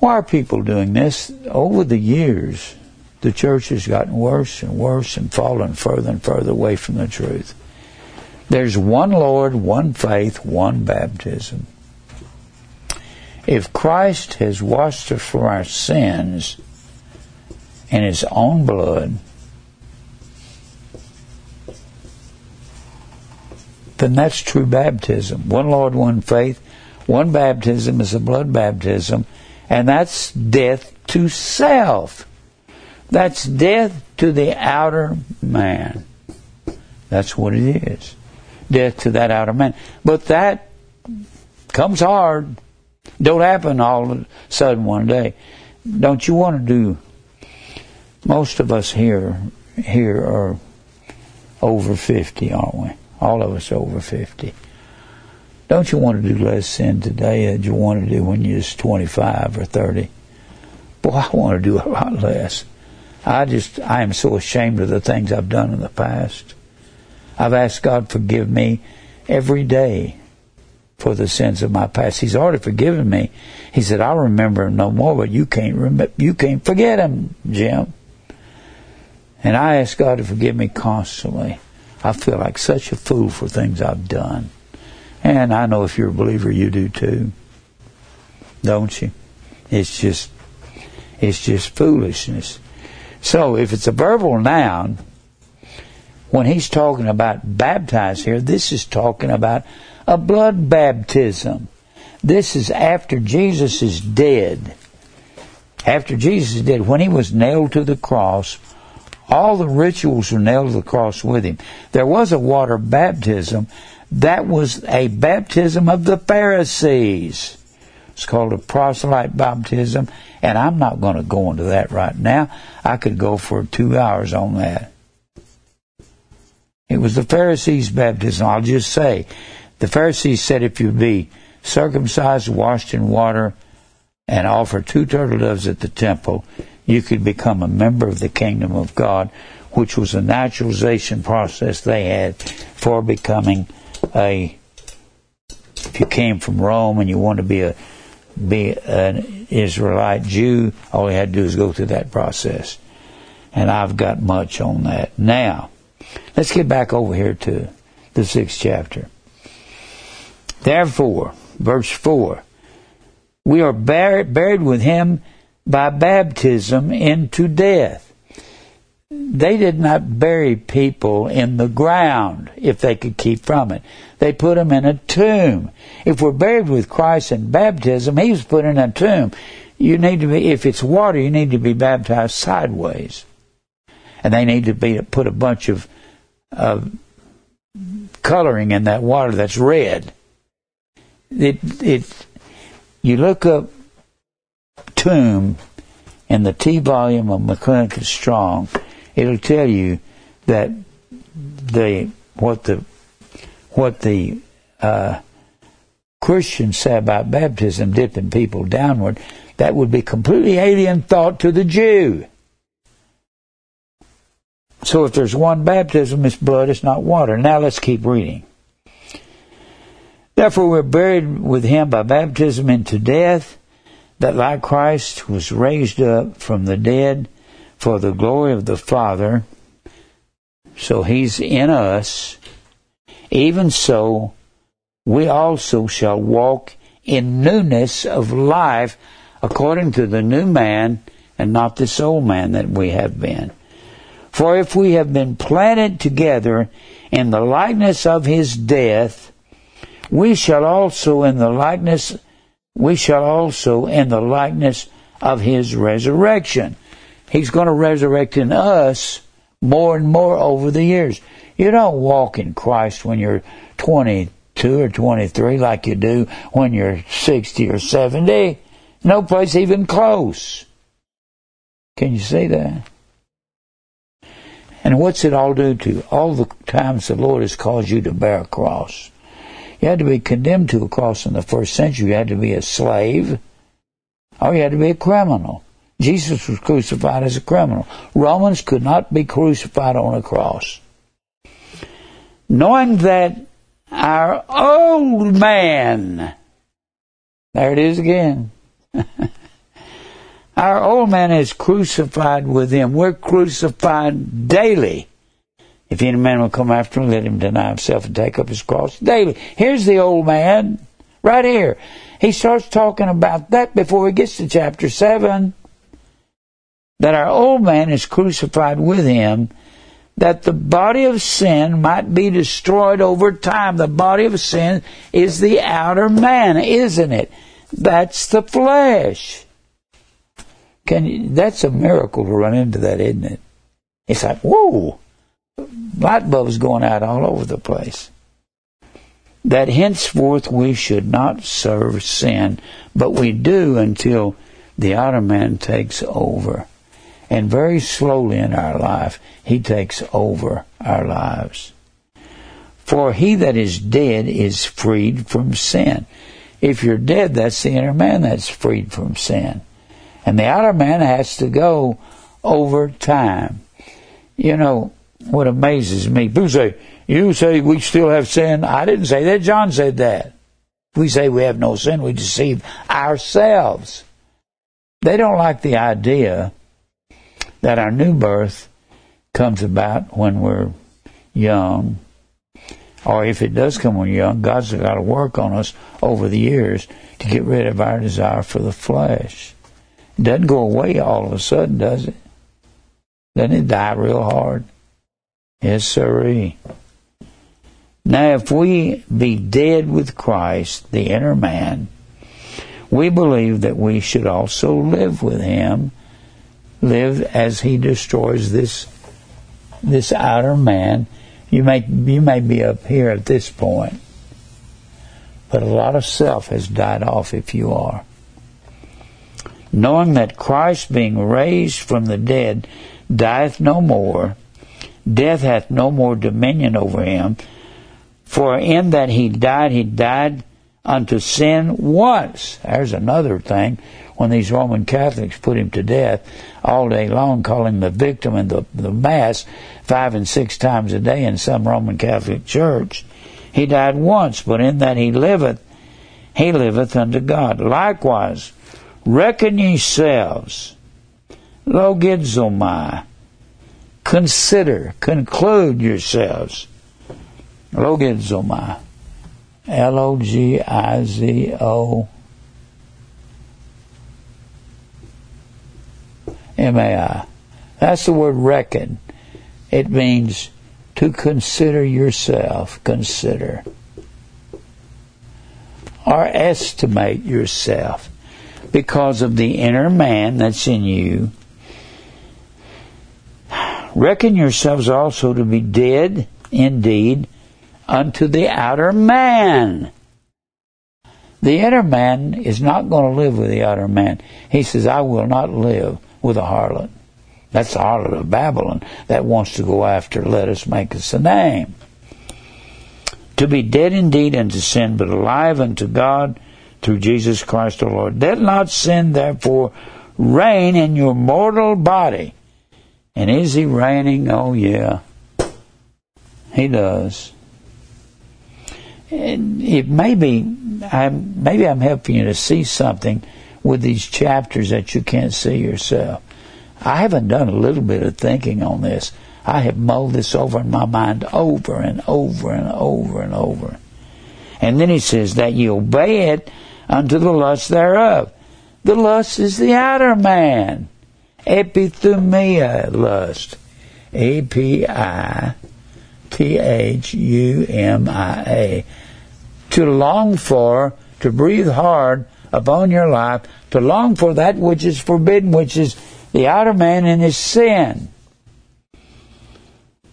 S1: Why are people doing this? Over the years, the church has gotten worse and worse and fallen further and further away from the truth. There's one Lord, one faith, one baptism. If Christ has washed us from our sins in his own blood, then that's true baptism. One Lord, one faith, one baptism is a blood baptism, and that's death to self. That's death to the outer man. That's what it is. Death to that outer man. But that comes hard. Don't happen all of a sudden one day. Don't you want to do most of us here here are over fifty, aren't we? All of us over fifty. Don't you want to do less sin today than you want to do when you're twenty five or thirty? Boy, I want to do a lot less. I just I am so ashamed of the things I've done in the past. I've asked God forgive me every day for the sins of my past. He's already forgiven me. He said, "I'll remember him no more." But you can't remember. You can't forget him, Jim. And I ask God to forgive me constantly. I feel like such a fool for things I've done. And I know if you're a believer, you do too. Don't you? It's just, it's just foolishness. So if it's a verbal noun, when he's talking about baptize here, this is talking about a blood baptism. This is after Jesus is dead. After Jesus is dead, when he was nailed to the cross, all the rituals were nailed to the cross with him. There was a water baptism. That was a baptism of the Pharisees. It's called a proselyte baptism, and I'm not going to go into that right now. I could go for two hours on that. It was the Pharisees' baptism. I'll just say, the Pharisees said if you be circumcised, washed in water, and offer two turtle doves at the temple, you could become a member of the kingdom of God, which was a naturalization process they had for becoming a. If you came from Rome and you want to be a be an Israelite Jew, all you had to do is go through that process. And I've got much on that. Now, let's get back over here to the sixth chapter. Therefore, verse 4, we are buried, buried with him by baptism into death. They did not bury people in the ground if they could keep from it. They put them in a tomb. If we're buried with Christ in baptism, He was put in a tomb. You need to be, if it's water, you need to be baptized sideways. And they need to be put a bunch of, of coloring in that water that's red. It, it, you look up tomb in the T volume of McClintock Strong, it'll tell you that the what the what the uh, Christians say about baptism, dipping people downward, that would be completely alien thought to the Jew. So if there's one baptism, it's blood, it's not water. Now let's keep reading. Therefore, we're buried with him by baptism into death that like Christ was raised up from the dead for the glory of the Father, so he's in us, even so we also shall walk in newness of life according to the new man and not this old man that we have been. For if we have been planted together in the likeness of his death, we shall also in the likeness we shall also in the likeness of his resurrection. He's going to resurrect in us more and more over the years. You don't walk in Christ when you're 22 or 23 like you do when you're 60 or 70. No place even close. Can you see that? And what's it all due to? All the times the Lord has caused you to bear a cross. You had to be condemned to a cross in the first century. You had to be a slave, or you had to be a criminal. Jesus was crucified as a criminal. Romans could not be crucified on a cross. Knowing that our old man, there it is again. [LAUGHS] our old man is crucified with him. We're crucified daily if any man will come after him, let him deny himself and take up his cross daily. Here's the old man, right here. He starts talking about that before he gets to chapter 7. That our old man is crucified with him, that the body of sin might be destroyed over time. The body of sin is the outer man, isn't it? That's the flesh. Can you, that's a miracle to run into that, isn't it? It's like, whoa, light bulbs going out all over the place. That henceforth we should not serve sin, but we do until the outer man takes over. And very slowly in our life, he takes over our lives. For he that is dead is freed from sin. If you're dead, that's the inner man that's freed from sin. And the outer man has to go over time. You know, what amazes me, people say, you say we still have sin. I didn't say that. John said that. We say we have no sin. We deceive ourselves. They don't like the idea that our new birth comes about when we're young. Or if it does come when you're young, God's got to work on us over the years to get rid of our desire for the flesh. Doesn't go away all of a sudden, does it? Doesn't it die real hard? Yes, sirree. Now, if we be dead with Christ, the inner man, we believe that we should also live with him, live as he destroys this this outer man. You may you may be up here at this point, but a lot of self has died off if you are. Knowing that Christ being raised from the dead dieth no more, death hath no more dominion over him, for in that he died, he died unto sin once. There's another thing. When these Roman Catholics put him to death all day long, calling the victim and the, the Mass five and six times a day in some Roman Catholic church, he died once, but in that he liveth, he liveth unto God. Likewise, reckon yourselves, logizomai, consider, conclude yourselves, logizomai, L O G I Z O M A I. That's the word reckon. It means to consider yourself, consider. Or estimate yourself because of the inner man that's in you. Reckon yourselves also to be dead indeed unto the outer man. The inner man is not going to live with the outer man. He says, I will not live with a harlot. That's the harlot of Babylon that wants to go after, let us make us a name. To be dead indeed unto sin, but alive unto God through Jesus Christ our Lord. Let not sin, therefore, reign in your mortal body. And is he reigning? Oh, yeah. He does And it may be, I'm, maybe I'm helping you to see something with these chapters that you can't see yourself. I haven't done a little bit of thinking on this. I have mulled this over in my mind over and over and over and over. And then he says that you obey it unto the lust thereof. The lust is the outer man. Epithumia lust. A P I T H U M I A to long for, to breathe hard upon your life, to long for that which is forbidden, which is the outer man in his sin.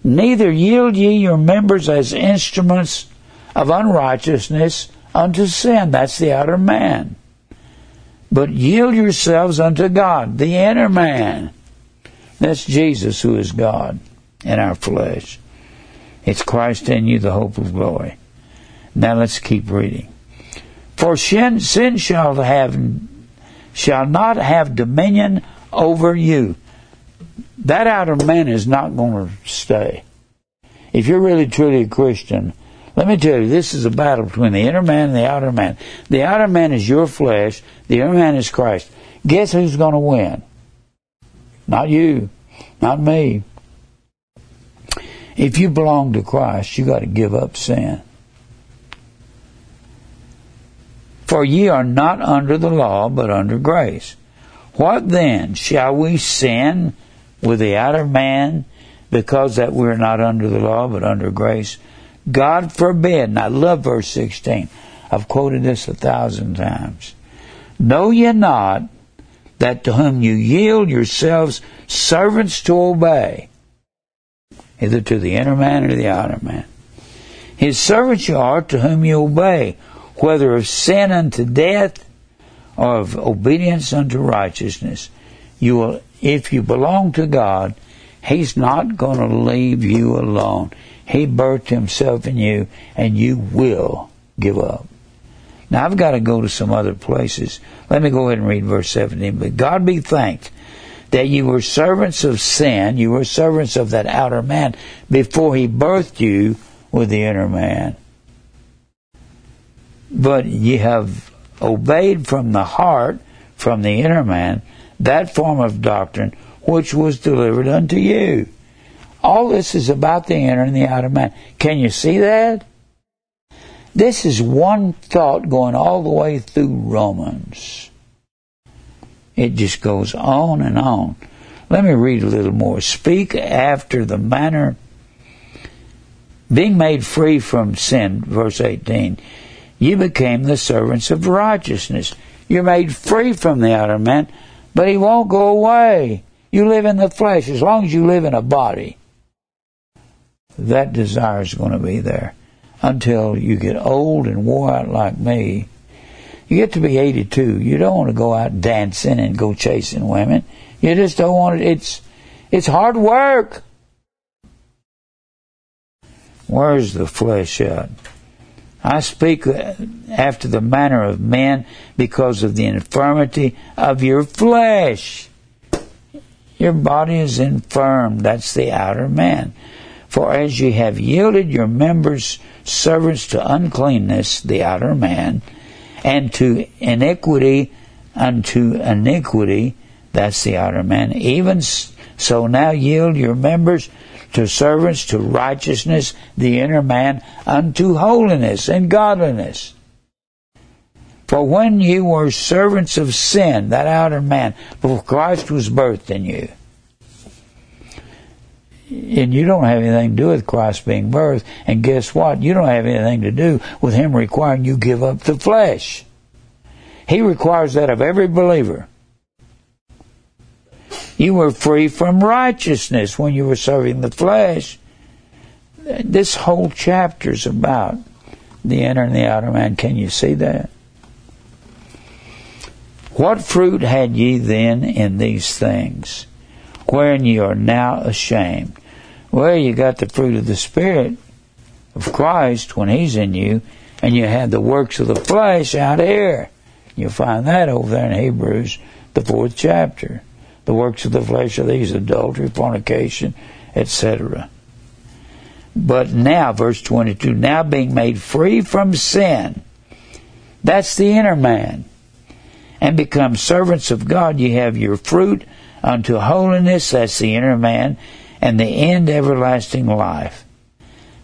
S1: Neither yield ye your members as instruments of unrighteousness unto sin. That's the outer man. But yield yourselves unto God, the inner man. That's Jesus who is God in our flesh. It's Christ in you, the hope of glory. Now let's keep reading. For sin, sin shall have shall not have dominion over you. That outer man is not going to stay. If you're really truly a Christian, let me tell you, this is a battle between the inner man and the outer man. The outer man is your flesh, the inner man is Christ. Guess who's going to win? Not you, not me. If you belong to Christ, you got to give up sin. For ye are not under the law, but under grace. What then? Shall we sin with the outer man because that we're not under the law, but under grace? God forbid. And I love verse 16. I've quoted this a thousand times. Know ye not that to whom you yield yourselves servants to obey, either to the inner man or the outer man. His servants you are to whom you obey, whether of sin unto death or of obedience unto righteousness. You will, if you belong to God, He's not going to leave you alone. He birthed Himself in you, and you will give up. Now I've got to go to some other places. Let me go ahead and read verse 17. But God be thanked that you were servants of sin, you were servants of that outer man before he birthed you with the inner man. But ye have obeyed from the heart, from the inner man, that form of doctrine which was delivered unto you. All this is about the inner and the outer man. Can you see that? This is one thought going all the way through Romans. It just goes on and on. Let me read a little more. Speak after the manner, being made free from sin, verse 18. You became the servants of righteousness. You're made free from the outer man, but he won't go away. You live in the flesh. As long as you live in a body, that desire is going to be there until you get old and wore out like me. You get to be 82. You don't want to go out dancing and go chasing women. You just don't want it. It's, it's hard work. Where's the flesh at? I speak uh, after the manner of men because of the infirmity of your flesh. Your body is infirm. That's the outer man. For as ye have yielded your members servants to uncleanness, the outer man, and to iniquity unto iniquity, that's the outer man, even so now yield your members to servants to righteousness, the inner man, unto holiness and godliness. For when you were servants of sin, that outer man, before Christ was birthed in you, and you don't have anything to do with Christ being birthed. And guess what? You don't have anything to do with Him requiring you give up the flesh. He requires that of every believer. You were free from righteousness when you were serving the flesh. This whole chapter is about the inner and the outer man. Can you see that? What fruit had ye then in these things? Wherein ye are now ashamed. Well, you got the fruit of the Spirit of Christ when He's in you, and you have the works of the flesh out here. You'll find that over there in Hebrews, the fourth chapter. The works of the flesh are these adultery, fornication, etc. But now, verse 22, now being made free from sin, that's the inner man, and become servants of God, you have your fruit unto holiness, that's the inner man, and the end everlasting life.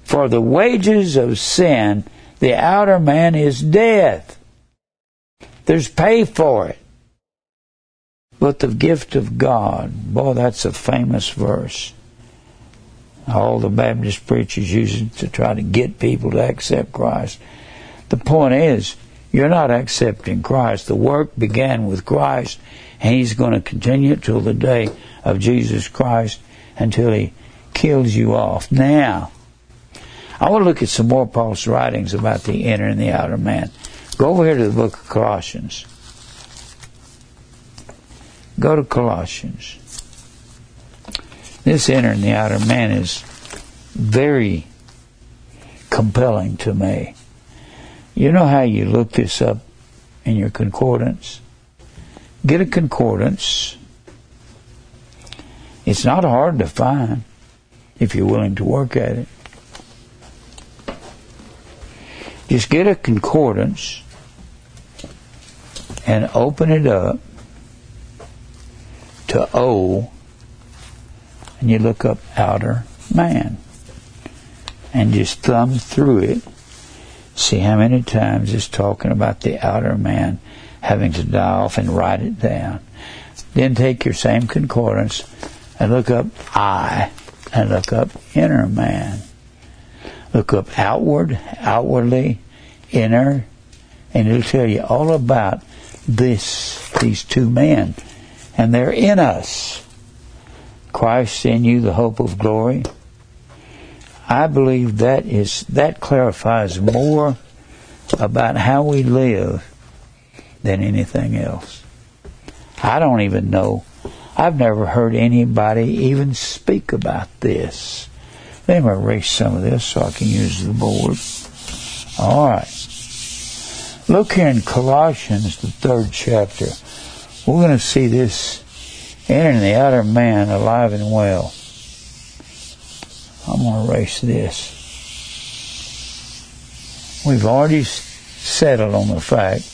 S1: For the wages of sin, the outer man is death. There's pay for it. But the gift of God, boy, that's a famous verse. All the Baptist preachers use it to try to get people to accept Christ. The point is, you're not accepting Christ. The work began with Christ, and He's going to continue it till the day of Jesus Christ until He kills you off. Now, I want to look at some more Paul's writings about the inner and the outer man. Go over here to the book of Colossians. Go to Colossians. This inner and the outer man is very compelling to me. You know how you look this up in your concordance? Get a concordance. It's not hard to find if you're willing to work at it. Just get a concordance and open it up to O and you look up outer man and just thumb through it See how many times it's talking about the outer man having to die off and write it down. Then take your same concordance and look up I and look up inner man. Look up outward, outwardly, inner, and it'll tell you all about this, these two men. and they're in us. Christ in you, the hope of glory. I believe that is that clarifies more about how we live than anything else. I don't even know. I've never heard anybody even speak about this. Let me erase some of this so I can use the board. All right. Look here in Colossians, the third chapter. We're going to see this entering the outer man alive and well. I'm going to erase this. We've already settled on the fact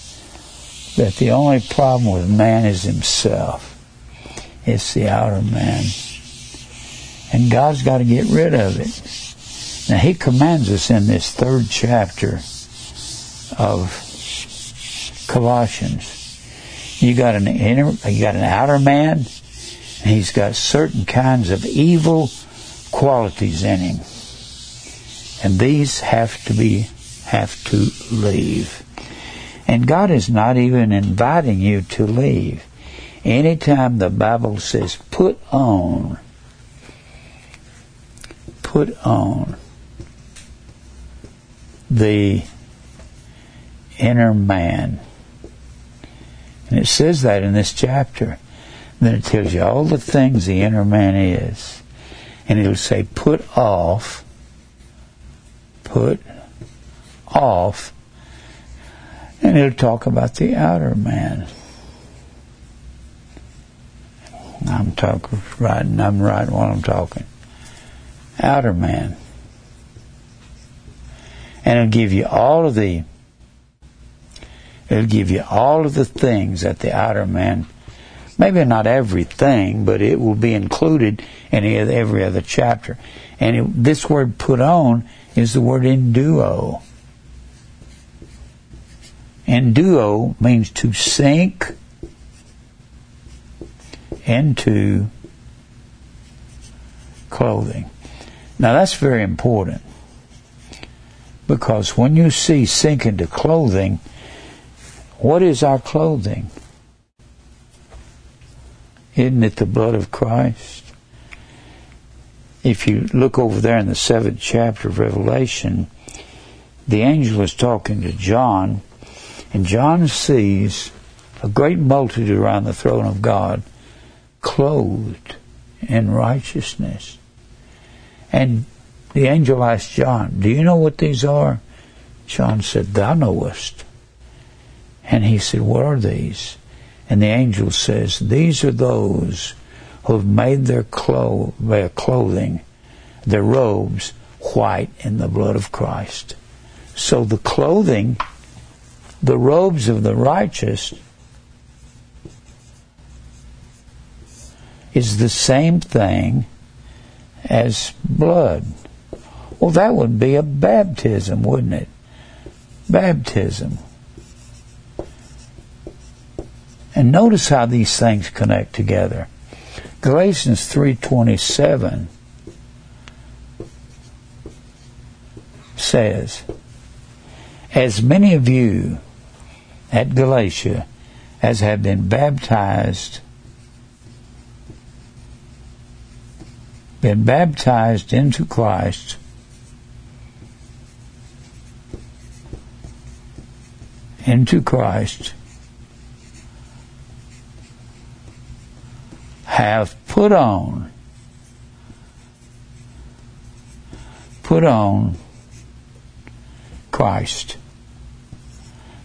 S1: that the only problem with man is himself. It's the outer man. And God's got to get rid of it. Now He commands us in this third chapter of Colossians. You got an inner, you got an outer man, and he's got certain kinds of evil qualities in him. And these have to be, have to leave. And God is not even inviting you to leave. Anytime the Bible says put on, put on the inner man, and it says that in this chapter. then it tells you all the things the inner man is. And it'll say, put off, put off, and it'll talk about the outer man. I'm talking, writing, I'm writing while I'm talking. Outer man. And it'll give you all of the It'll give you all of the things that the outer man, maybe not everything, but it will be included in every other chapter. And it, this word put on is the word enduo. Enduo means to sink into clothing. Now that's very important because when you see sink into clothing, what is our clothing? Isn't it the blood of Christ? If you look over there in the seventh chapter of Revelation, the angel is talking to John, and John sees a great multitude around the throne of God, clothed in righteousness. And the angel asked John, Do you know what these are? John said, Thou knowest. And he said, What are these? And the angel says, These are those who have made their, clo- their clothing, their robes, white in the blood of Christ. So the clothing, the robes of the righteous, is the same thing as blood. Well, that would be a baptism, wouldn't it? Baptism. And notice how these things connect together. Galatians 3:27 says, "As many of you at Galatia as have been baptized been baptized into Christ into Christ have put on, put on Christ.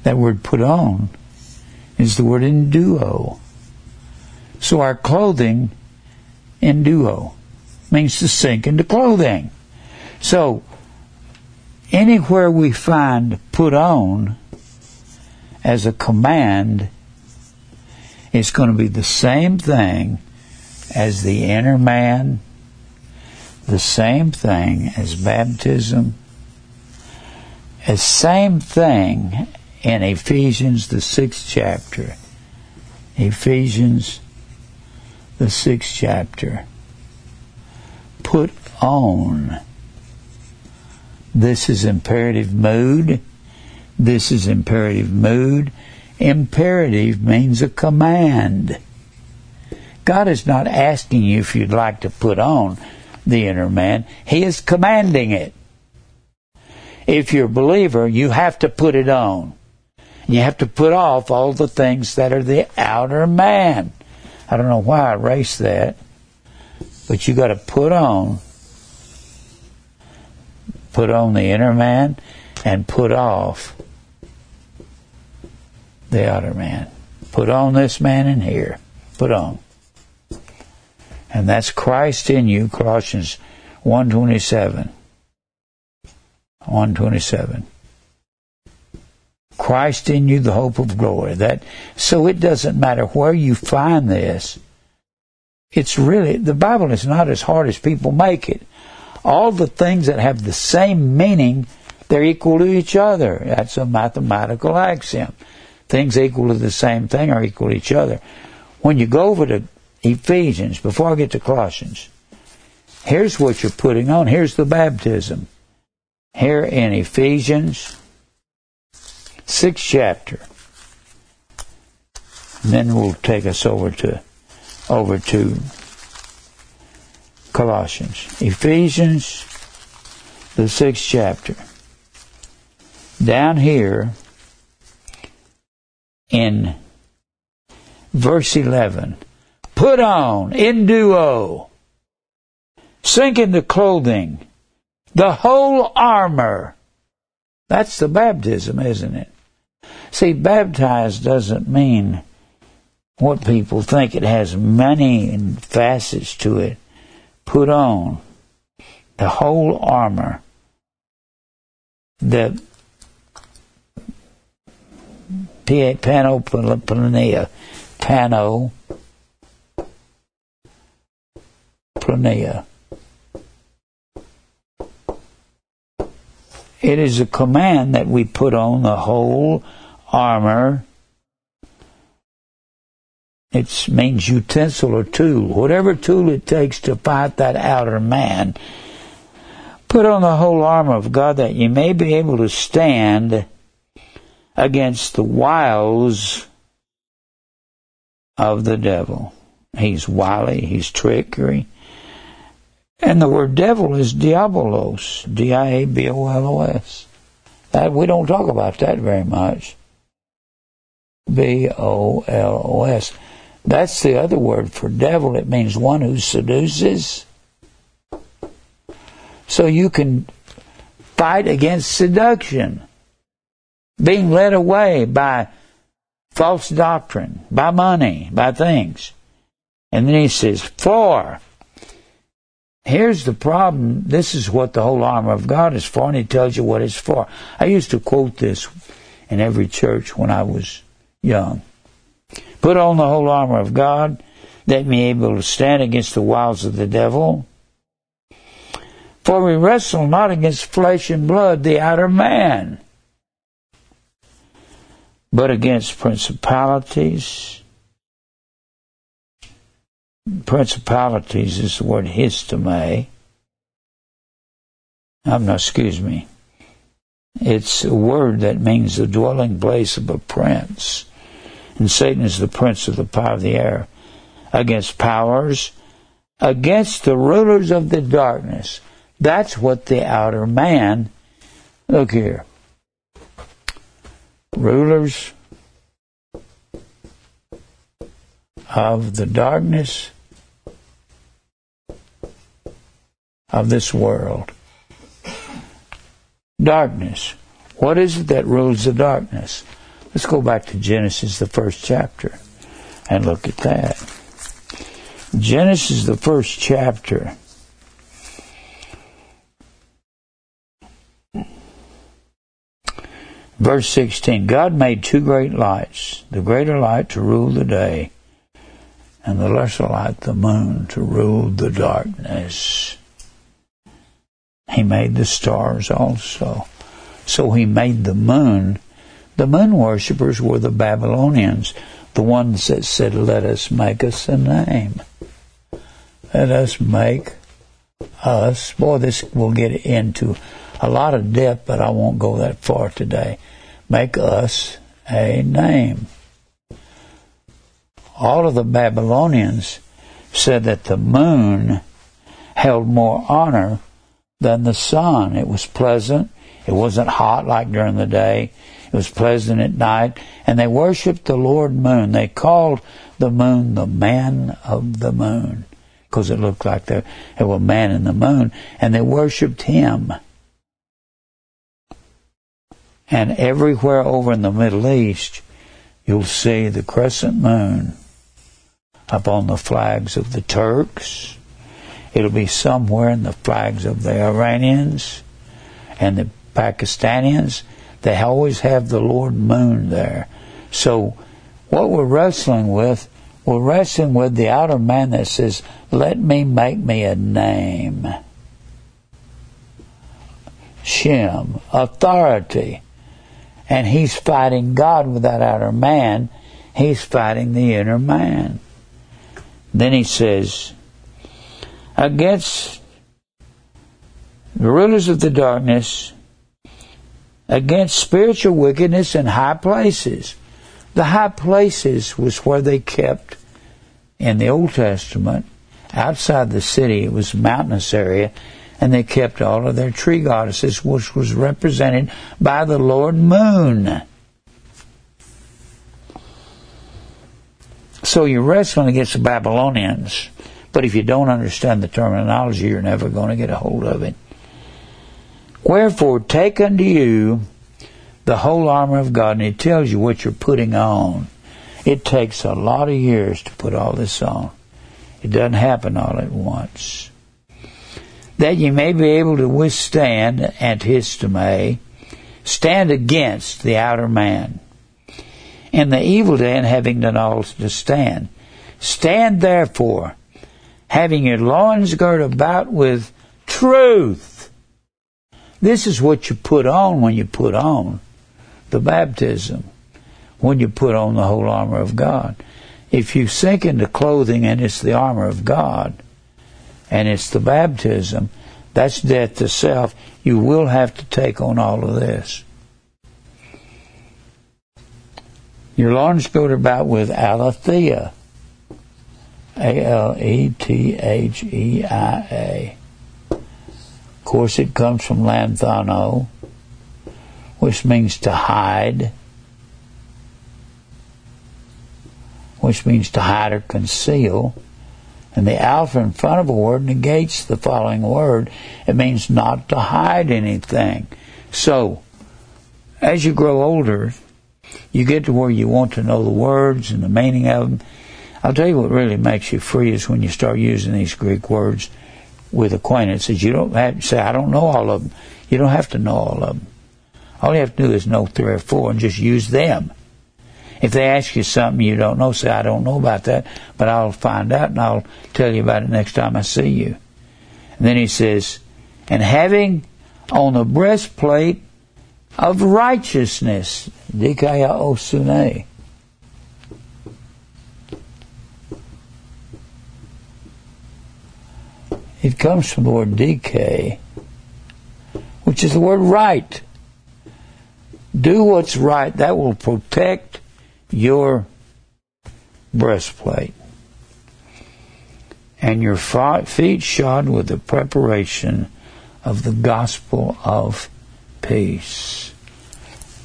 S1: That word put on is the word enduo. So our clothing enduo means to sink into clothing. So anywhere we find put on as a command, it's going to be the same thing as the inner man, the same thing as baptism, the same thing in Ephesians, the sixth chapter. Ephesians, the sixth chapter. Put on. This is imperative mood. This is imperative mood. Imperative means a command. God is not asking you if you'd like to put on the inner man. He is commanding it. If you're a believer, you have to put it on. You have to put off all the things that are the outer man. I don't know why I erased that, but you got to put on, put on the inner man, and put off the outer man. Put on this man in here. Put on. And that's Christ in you, Colossians 127. 127. Christ in you, the hope of glory. That so it doesn't matter where you find this. It's really the Bible is not as hard as people make it. All the things that have the same meaning, they're equal to each other. That's a mathematical axiom. Things equal to the same thing are equal to each other. When you go over to Ephesians, before I get to Colossians, here's what you're putting on. Here's the baptism. Here in Ephesians, sixth chapter. And then we'll take us over to over to Colossians. Ephesians the sixth chapter. Down here in verse eleven. Put on, in duo, sink into clothing, the whole armor. That's the baptism, isn't it? See, baptized doesn't mean what people think. It has many facets to it. Put on the whole armor. The panoplanea, pano, It is a command that we put on the whole armor. It means utensil or tool, whatever tool it takes to fight that outer man. Put on the whole armor of God that you may be able to stand against the wiles of the devil. He's wily, he's trickery. And the word devil is diabolos, D-I-A-B-O-L-O-S. That we don't talk about that very much. B O L O S. That's the other word for devil. It means one who seduces. So you can fight against seduction, being led away by false doctrine, by money, by things. And then he says, For. Here's the problem. This is what the whole armor of God is for, and he tells you what it's for. I used to quote this in every church when I was young. Put on the whole armor of God, that be able to stand against the wiles of the devil. For we wrestle not against flesh and blood, the outer man, but against principalities. Principalities is the word histome. I'm not, excuse me. It's a word that means the dwelling place of a prince and Satan is the prince of the power of the air, against powers, against the rulers of the darkness. That's what the outer man, look here, rulers of the darkness of this world. Darkness. What is it that rules the darkness? Let's go back to Genesis, the first chapter, and look at that. Genesis, the first chapter. Verse 16 God made two great lights, the greater light to rule the day, and the lesser light, the moon, to rule the darkness. He made the stars also. So he made the moon the moon worshippers were the Babylonians, the ones that said, Let us make us a name. Let us make us. Boy, this will get into a lot of depth, but I won't go that far today. Make us a name. All of the Babylonians said that the moon held more honor than the sun. It was pleasant. It wasn't hot like during the day. It was pleasant at night. And they worshiped the Lord moon. They called the moon the man of the moon because it looked like there, there was man in the moon. And they worshiped him. And everywhere over in the Middle East, you'll see the crescent moon upon the flags of the Turks. It'll be somewhere in the flags of the Iranians and the Pakistanians. They always have the Lord Moon there. So what we're wrestling with, we're wrestling with the outer man that says, let me make me a name. Shem, authority. And he's fighting God with that outer man. He's fighting the inner man. Then he says, against the rulers of the darkness, against spiritual wickedness in high places. The high places was where they kept, in the Old Testament, outside the city, it was a mountainous area, and they kept all of their tree goddesses, which was represented by the Lord Moon. So you're wrestling against the Babylonians, but if you don't understand the terminology, you're never going to get a hold of it. Wherefore, take unto you the whole armor of God, and it tells you what you're putting on. It takes a lot of years to put all this on. It doesn't happen all at once. That ye may be able to withstand antistome, stand against the outer man in the evil day and having done all to stand. Stand therefore, having your loins girt about with truth. This is what you put on when you put on the baptism, when you put on the whole armor of God. If you sink into clothing and it's the armor of God, and it's the baptism, that's death to self, you will have to take on all of this. Your loins girt about with aletheia. A L E T H E I A. Of course, it comes from lanthano, which means to hide, which means to hide or conceal. And the alpha in front of a word negates the following word. It means not to hide anything. So, as you grow older, you get to where you want to know the words and the meaning of them. I'll tell you what really makes you free is when you start using these Greek words with acquaintances. You don't have to say, I don't know all of them. You don't have to know all of them. All you have to do is know three or four and just use them. If they ask you something you don't know, say, I don't know about that, but I'll find out and I'll tell you about it next time I see you. And then he says, and having on the breastplate of righteousness. Dikaya It comes from the word DK, which is the word right. Do what's right. That will protect your breastplate. And your feet shod with the preparation of the gospel of peace.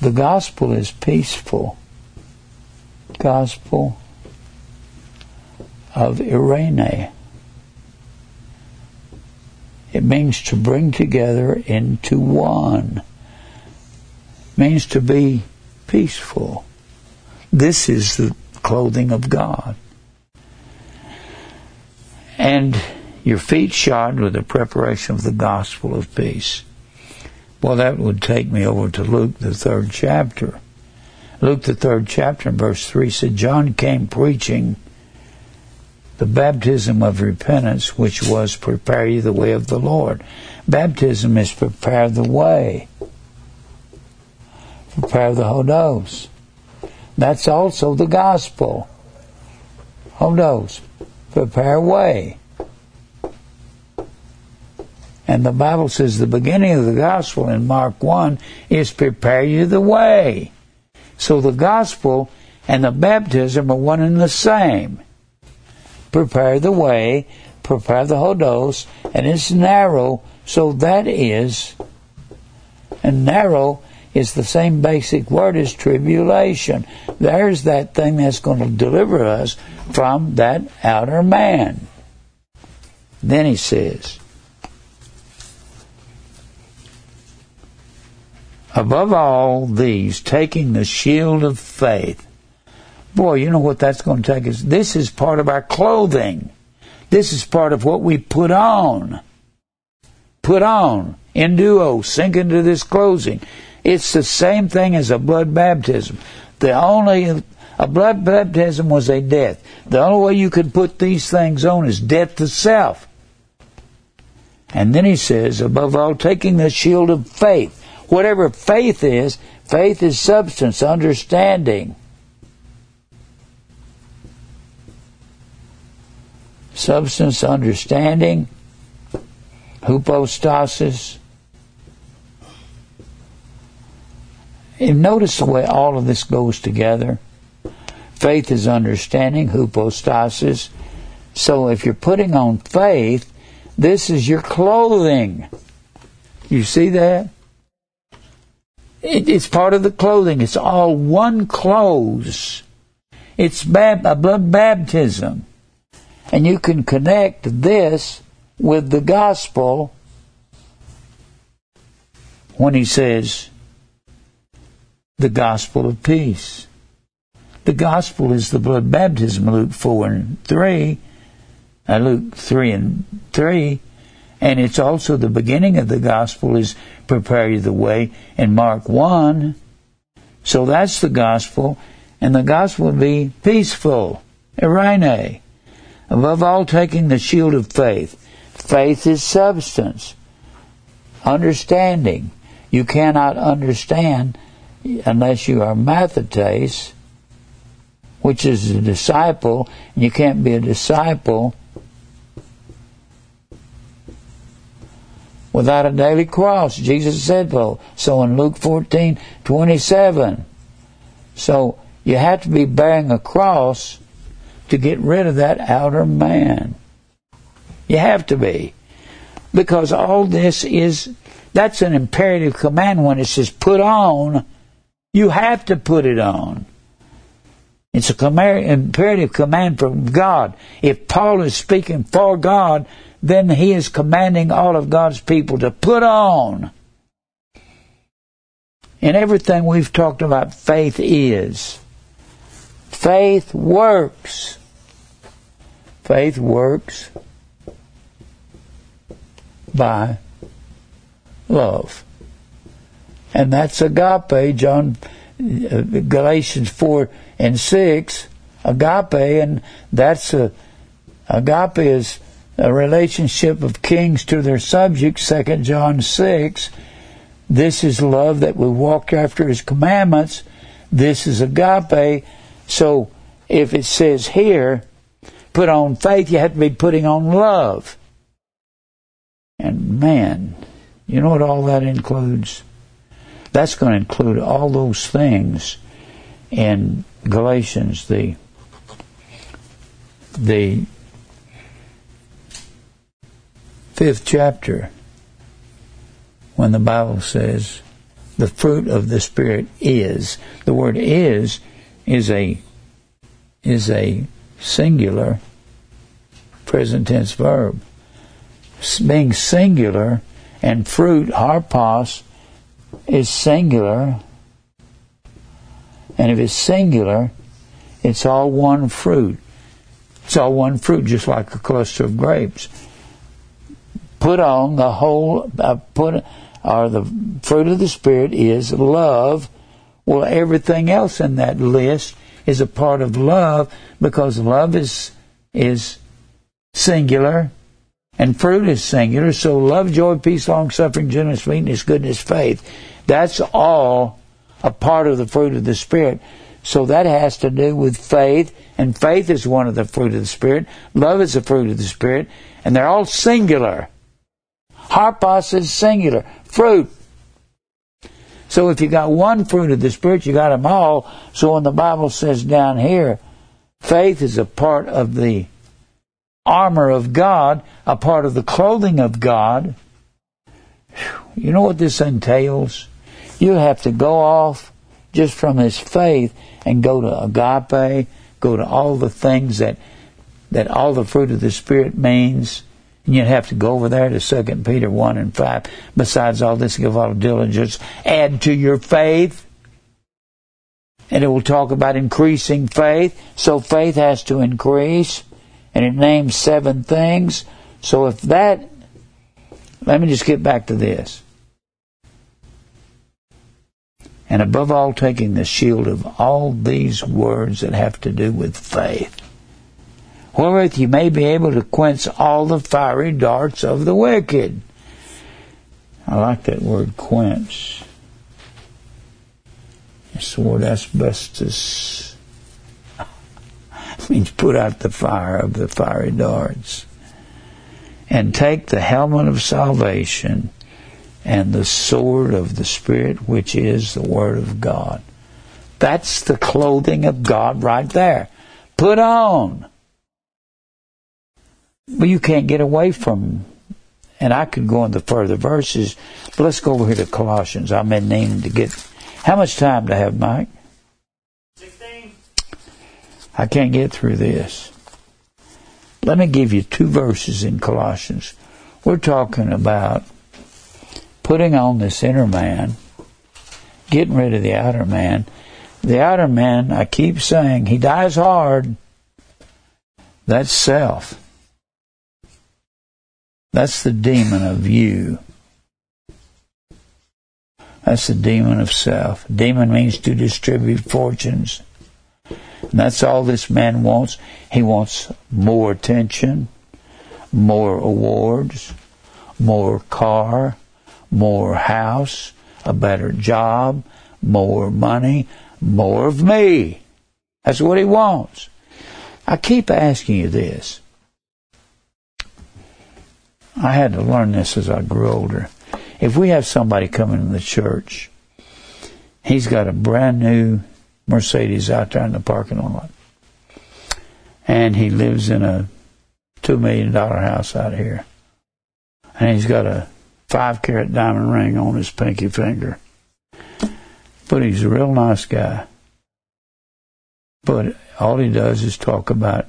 S1: The gospel is peaceful. Gospel of eirene. It means to bring together into one. It means to be peaceful. This is the clothing of God. And your feet shod with the preparation of the gospel of peace. Well, that would take me over to Luke, the third chapter. Luke, the third chapter, verse 3 said, John came preaching the baptism of repentance, which was prepare you the way of the Lord. Baptism is prepare the way, prepare the hodos. That's also the gospel. Hodos, prepare way. And the Bible says the beginning of the gospel in Mark 1 is prepare you the way. So the gospel and the baptism are one and the same. Prepare the way, prepare the hodos, and it's narrow, so that is, and narrow is the same basic word as tribulation. There's that thing that's going to deliver us from that outer man. Then he says, above all these, taking the shield of faith. Boy, you know what that's going to take us? This is part of our clothing. This is part of what we put on. Put on. Enduo, sink into this clothing. It's the same thing as a blood baptism. The only a blood baptism was a death. The only way you could put these things on is death to self. And then he says, above all, taking the shield of faith. Whatever faith is, faith is substance, understanding. Substance, understanding, hypostasis. And notice the way all of this goes together. Faith is understanding, hypostasis. So if you're putting on faith, this is your clothing. You see that? It, it's part of the clothing. It's all one clothes. It's bab- a blood baptism. And you can connect this with the gospel when he says, the gospel of peace. The gospel is the blood baptism, Luke 4 and 3, uh, Luke 3 and 3, and it's also the beginning of the gospel is prepare you the way in Mark 1. So that's the gospel, and the gospel would be peaceful, eirene. Above all, taking the shield of faith. Faith is substance. Understanding. You cannot understand unless you are mathetes, which is a disciple, and you can't be a disciple without a daily cross. Jesus said so. So in Luke 14, 27. So you have to be bearing a cross to get rid of that outer man. You have to be. Because all this is, that's an imperative command when it says put on, you have to put it on. It's a imperative command from God. If Paul is speaking for God, then he is commanding all of God's people to put on. And everything we've talked about, faith is. Faith works. Faith works by love. And that's agape, John, uh, Galatians 4 and 6, agape, and that's a, agape is a relationship of kings to their subjects, 2 John 6. This is love that we walk after his commandments. This is agape. So if it says here, put on faith, you have to be putting on love. And man, you know what all that includes? That's going to include all those things in Galatians, the the fifth chapter, when the Bible says the fruit of the Spirit is. The word is is a is a singular present tense verb. Being singular and fruit, karpos, is singular. And if it's singular, it's all one fruit. It's all one fruit, just like a cluster of grapes put on the whole, uh, put, or the fruit of the Spirit is love. Well, everything else in that list is a part of love because love is, is singular and fruit is singular. So love, joy, peace, long suffering, gentleness, meekness, goodness, faith. That's all a part of the fruit of the Spirit. So that has to do with faith, and faith is one of the fruit of the Spirit. Love is a fruit of the Spirit, and they're all singular. Karpos is singular. Fruit. So if you got one fruit of the Spirit, you got them all. So when the Bible says down here, faith is a part of the armor of God, a part of the clothing of God. You know what this entails? You have to go off just from his faith and go to agape, go to all the things that that all the fruit of the Spirit means. And you'd have to go over there to Second Peter one and five. Besides all this, give all diligence, add to your faith. And it will talk about increasing faith. So faith has to increase. And it names seven things. So if that let me just get back to this. And above all, taking the shield of all these words that have to do with faith wherewith you may be able to quench all the fiery darts of the wicked. I like that word quench. It's the word asbestos. [LAUGHS] means put out the fire of the fiery darts. And take the helmet of salvation and the sword of the Spirit, which is the Word of God. That's the clothing of God right there. Put on but you can't get away from. And I could go into further verses, but let's go over here to Colossians. I'm in need to get. How much time do I have, Mike?
S2: Sixteen.
S1: I can't get through this. Let me give you two verses in Colossians. We're talking about putting on this inner man, getting rid of the outer man. The outer man, I keep saying, he dies hard. That's self. That's the demon of you. That's the demon of self. Demon means to distribute fortunes. And that's all this man wants. He wants more attention, more awards, more car, more house, a better job, more money, more of me. That's what he wants. I keep asking you this. I had to learn this as I grew older. If we have somebody coming to the church, he's got a brand new Mercedes out there in the parking lot. And he lives in a two million dollar house out here. And he's got a five carat diamond ring on his pinky finger. But he's a real nice guy. But all he does is talk about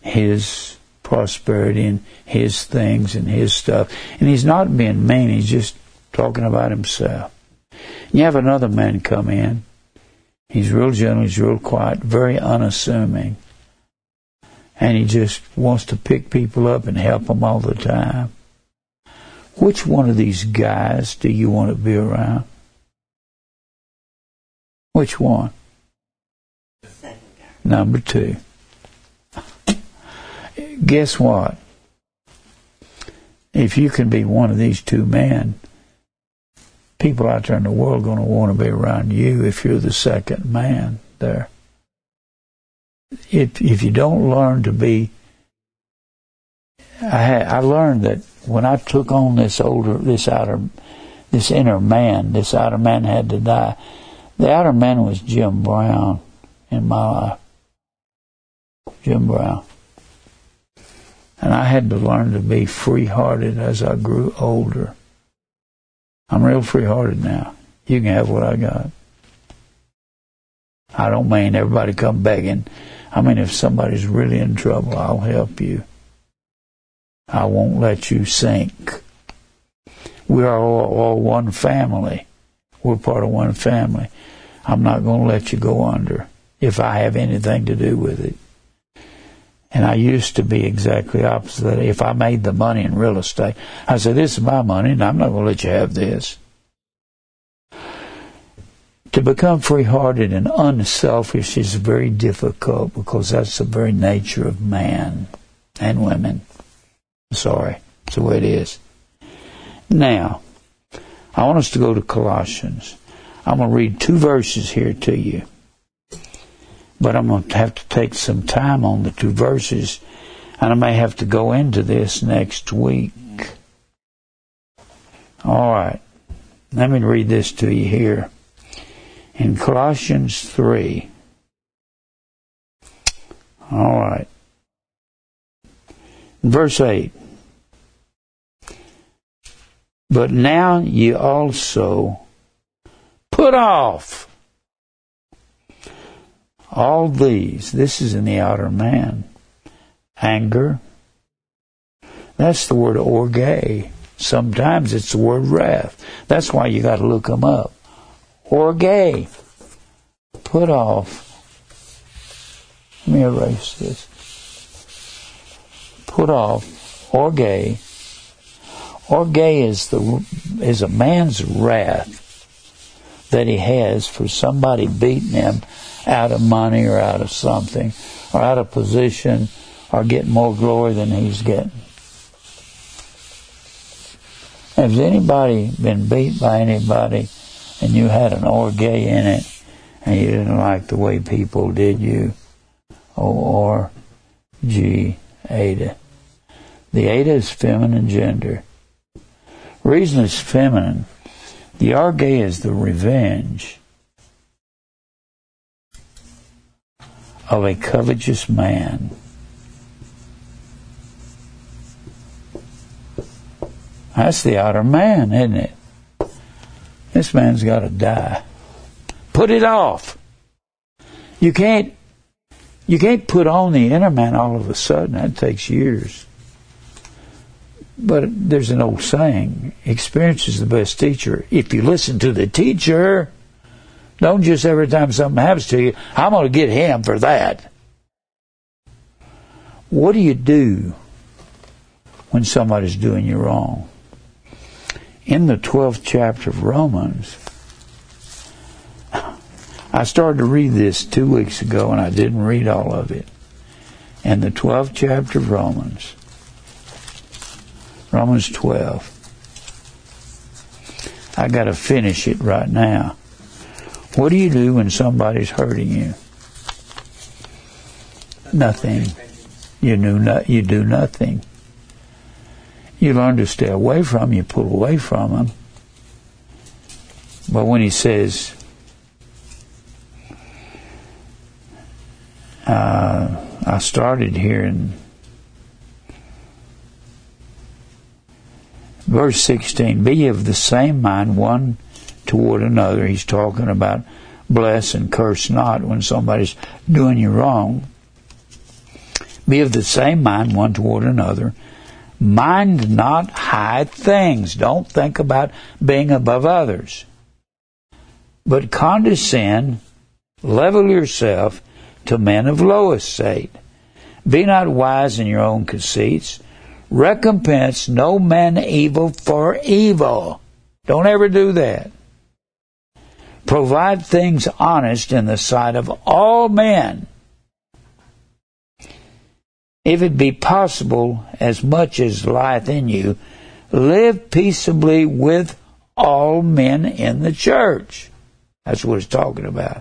S1: his prosperity and his things and his stuff. And he's not being mean, he's just talking about himself. You have another man come in. He's real gentle, he's real quiet, very unassuming. And he just wants to pick people up and help them all the time. Which one of these guys do you want to be around? Which one? Number two guess what? If you can be one of these two men, people out there in the world are going to want to be around you if you're the second man there. If if you don't learn to be, I had, I learned that when I took on this older, this outer, this inner man, this outer man had to die. The outer man was Jim Brown in my life. Jim Brown. And I had to learn to be free hearted as I grew older. I'm real free hearted now. You can have what I got. I don't mean everybody come begging. I mean, if somebody's really in trouble, I'll help you. I won't let you sink. We are all, all one family. We're part of one family. I'm not going to let you go under if I have anything to do with it. And I used to be exactly opposite. If I made the money in real estate, I said, This is my money, and I'm not going to let you have this. To become free hearted and unselfish is very difficult because that's the very nature of man and women. Sorry, it's the way it is. Now, I want us to go to Colossians. I'm going to read two verses here to you but I'm going to have to take some time on the two verses, and I may have to go into this next week. All right. Let me read this to you here. In Colossians 3. All right. Verse 8. But now ye also put off all these. This is in the outer man. Anger. That's the word orge. Sometimes it's the word wrath. That's why you got to look them up. Orge. Put off. Let me erase this. Put off. Orge. Orge is the is a man's wrath that he has for somebody beating him out of money or out of something or out of position or getting more glory than he's getting. Has anybody been beat by anybody and you had an orge in it and you didn't like the way people did you? O R G eta. The eta is feminine gender. Reason is feminine. The orge is the revenge of a covetous man. That's the outer man, isn't it? This man's got to die. Put it off. You can't you can't put on the inner man all of a sudden. That takes years. But there's an old saying, experience is the best teacher. If you listen to the teacher, don't just every time something happens to you, I'm going to get him for that. What do you do when somebody's doing you wrong? In the 12th chapter of Romans, I started to read this two weeks ago and I didn't read all of it. In the 12th chapter of Romans, Romans 12, I got to finish it right now. What do you do when somebody's hurting you? Nothing. You do not. You do nothing. You learn to stay away from. them, You pull away from them. But when he says, uh, I started here in verse 16 be of the same mind one toward another. He's talking about bless and curse not when somebody's doing you wrong. Be of the same mind one toward another. Mind not high things. Don't think about being above others. But condescend, level yourself to men of low estate. Be not wise in your own conceits. Recompense no man evil for evil. Don't ever do that. Provide things honest in the sight of all men. If it be possible, as much as lieth in you, live peaceably with all men in the church. That's what it's talking about.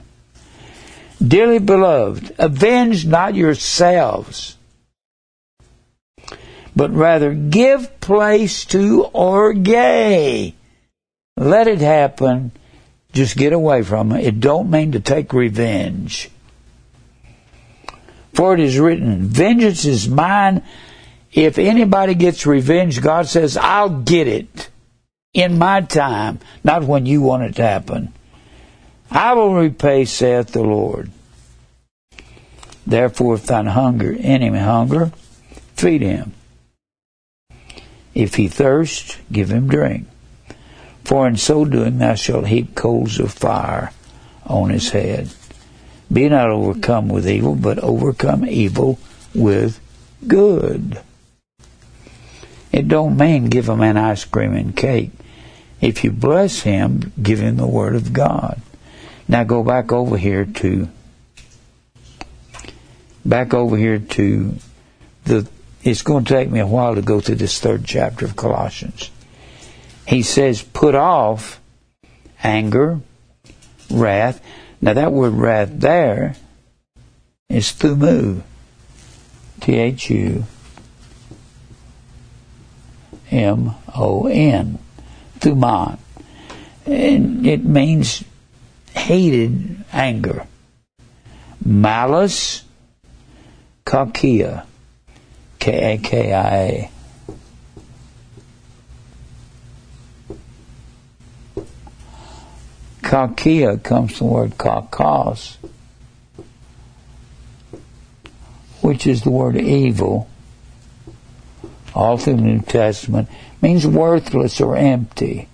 S1: Dearly beloved, avenge not yourselves, but rather give place to orge. Let it happen just get away from it. It don't mean to take revenge. For it is written, vengeance is mine. If anybody gets revenge, God says, I'll get it in my time, not when you want it to happen. I will repay, saith the Lord. Therefore, if thine hunger, enemy hunger, feed him. If he thirst, give him drink for in so doing thou shalt heap coals of fire on his head. Be not overcome with evil, but overcome evil with good. It don't mean give a man ice cream and cake. If you bless him, give him the word of God. Now go back over here to back over here to the it's going to take me a while to go through this third chapter of Colossians he says, put off anger, wrath. Now that word wrath there is thumu. T-H-U M-O-N. Thuman. And it means hated anger. Malice, kakia. K Kakia comes from the word kakos, which is the word evil, all through the New Testament, means worthless or empty.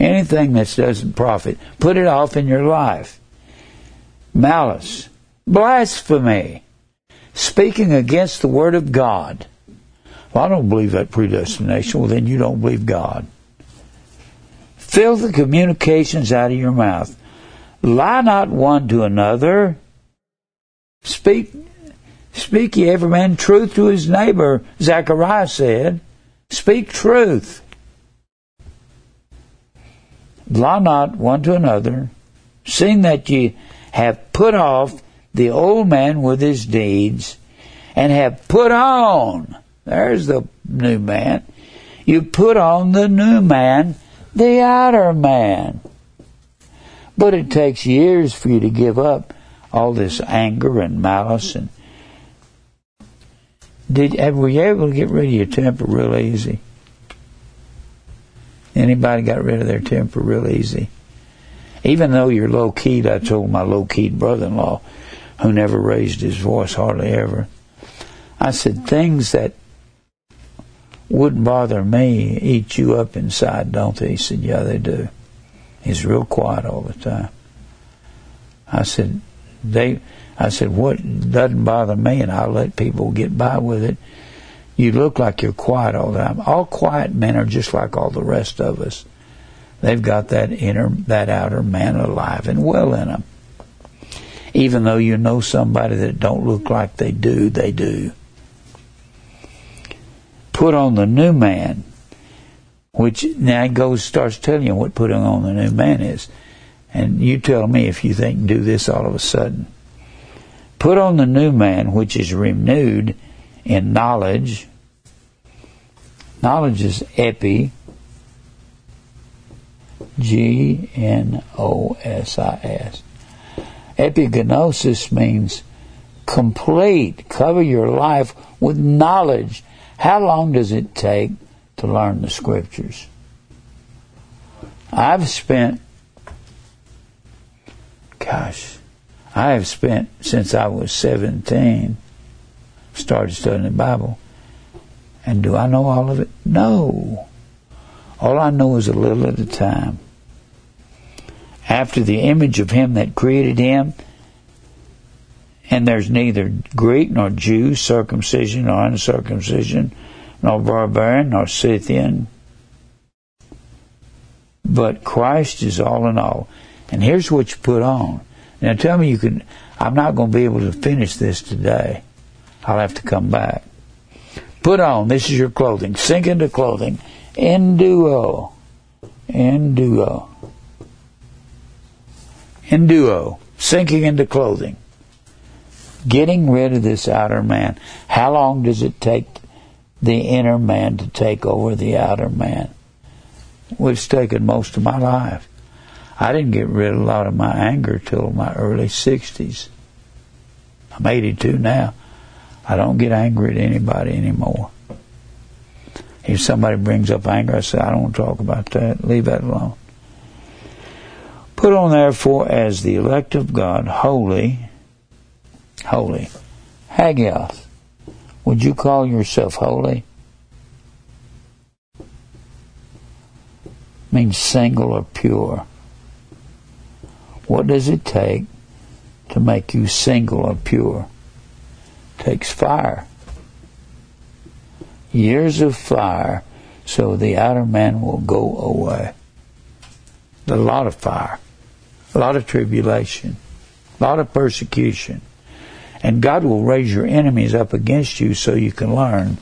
S1: Anything that doesn't profit, put it off in your life. Malice, blasphemy, speaking against the Word of God. Well, I don't believe that predestination. Well, then you don't believe God. Fill the communications out of your mouth. Lie not one to another. Speak, speak ye every man truth to his neighbor, Zechariah said. Speak truth. Lie not one to another, seeing that ye have put off the old man with his deeds, and have put on, there's the new man, you put on the new man the outer man. But it takes years for you to give up all this anger and malice and did have were you able to get rid of your temper real easy? Anybody got rid of their temper real easy? Even though you're low keyed, I told my low keyed brother in law, who never raised his voice hardly ever, I said, things that wouldn't bother me eat you up inside, don't they? He said, Yeah, they do. He's real quiet all the time. I said, they I said, What doesn't bother me and I'll let people get by with it. You look like you're quiet all the time. All quiet men are just like all the rest of us. They've got that inner that outer man alive and well in them. Even though you know somebody that don't look like they do, they do put on the new man, which now goes starts telling you what putting on the new man is. And you tell me if you think do this all of a sudden. Put on the new man, which is renewed in knowledge. Knowledge is epi. G N O S I S. Epignosis means complete. Cover your life with knowledge how long does it take to learn the scriptures? I've spent, gosh, I have spent since I was 17, started studying the Bible. And do I know all of it? No. All I know is a little at a time. After the image of Him that created Him, and there's neither Greek nor Jew, circumcision nor uncircumcision, nor barbarian nor Scythian. But Christ is all in all. And here's what you put on. Now tell me you can, I'm not going to be able to finish this today. I'll have to come back. Put on, this is your clothing. Sink into clothing. In duo. In duo. In duo. Sinking into clothing getting rid of this outer man. How long does it take the inner man to take over the outer man? Well, it's taken most of my life. I didn't get rid of a lot of my anger till my early 60s. I'm 82 now. I don't get angry at anybody anymore. If somebody brings up anger, I say, I don't want to talk about that. Leave that alone. Put on therefore as the elect of God, holy, holy. Hagios, would you call yourself holy? Means single or pure. What does it take to make you single or pure? It takes fire. Years of fire so the outer man will go away. A lot of fire, a lot of tribulation, a lot of persecution. And God will raise your enemies up against you so you can learn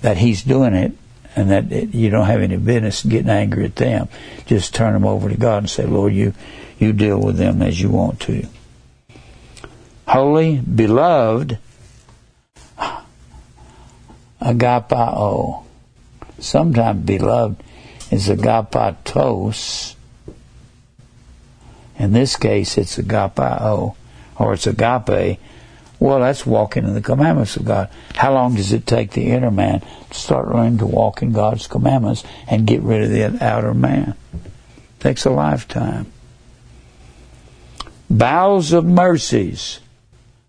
S1: that He's doing it and that you don't have any business getting angry at them. Just turn them over to God and say, Lord, you, you deal with them as you want to. Holy, beloved, agapao. Sometimes beloved is agapatos. In this case, it's agapao or it's agape, Well, that's walking in the commandments of God. How long does it take the inner man to start learning to walk in God's commandments and get rid of the outer man? It takes a lifetime. Bowels of mercies,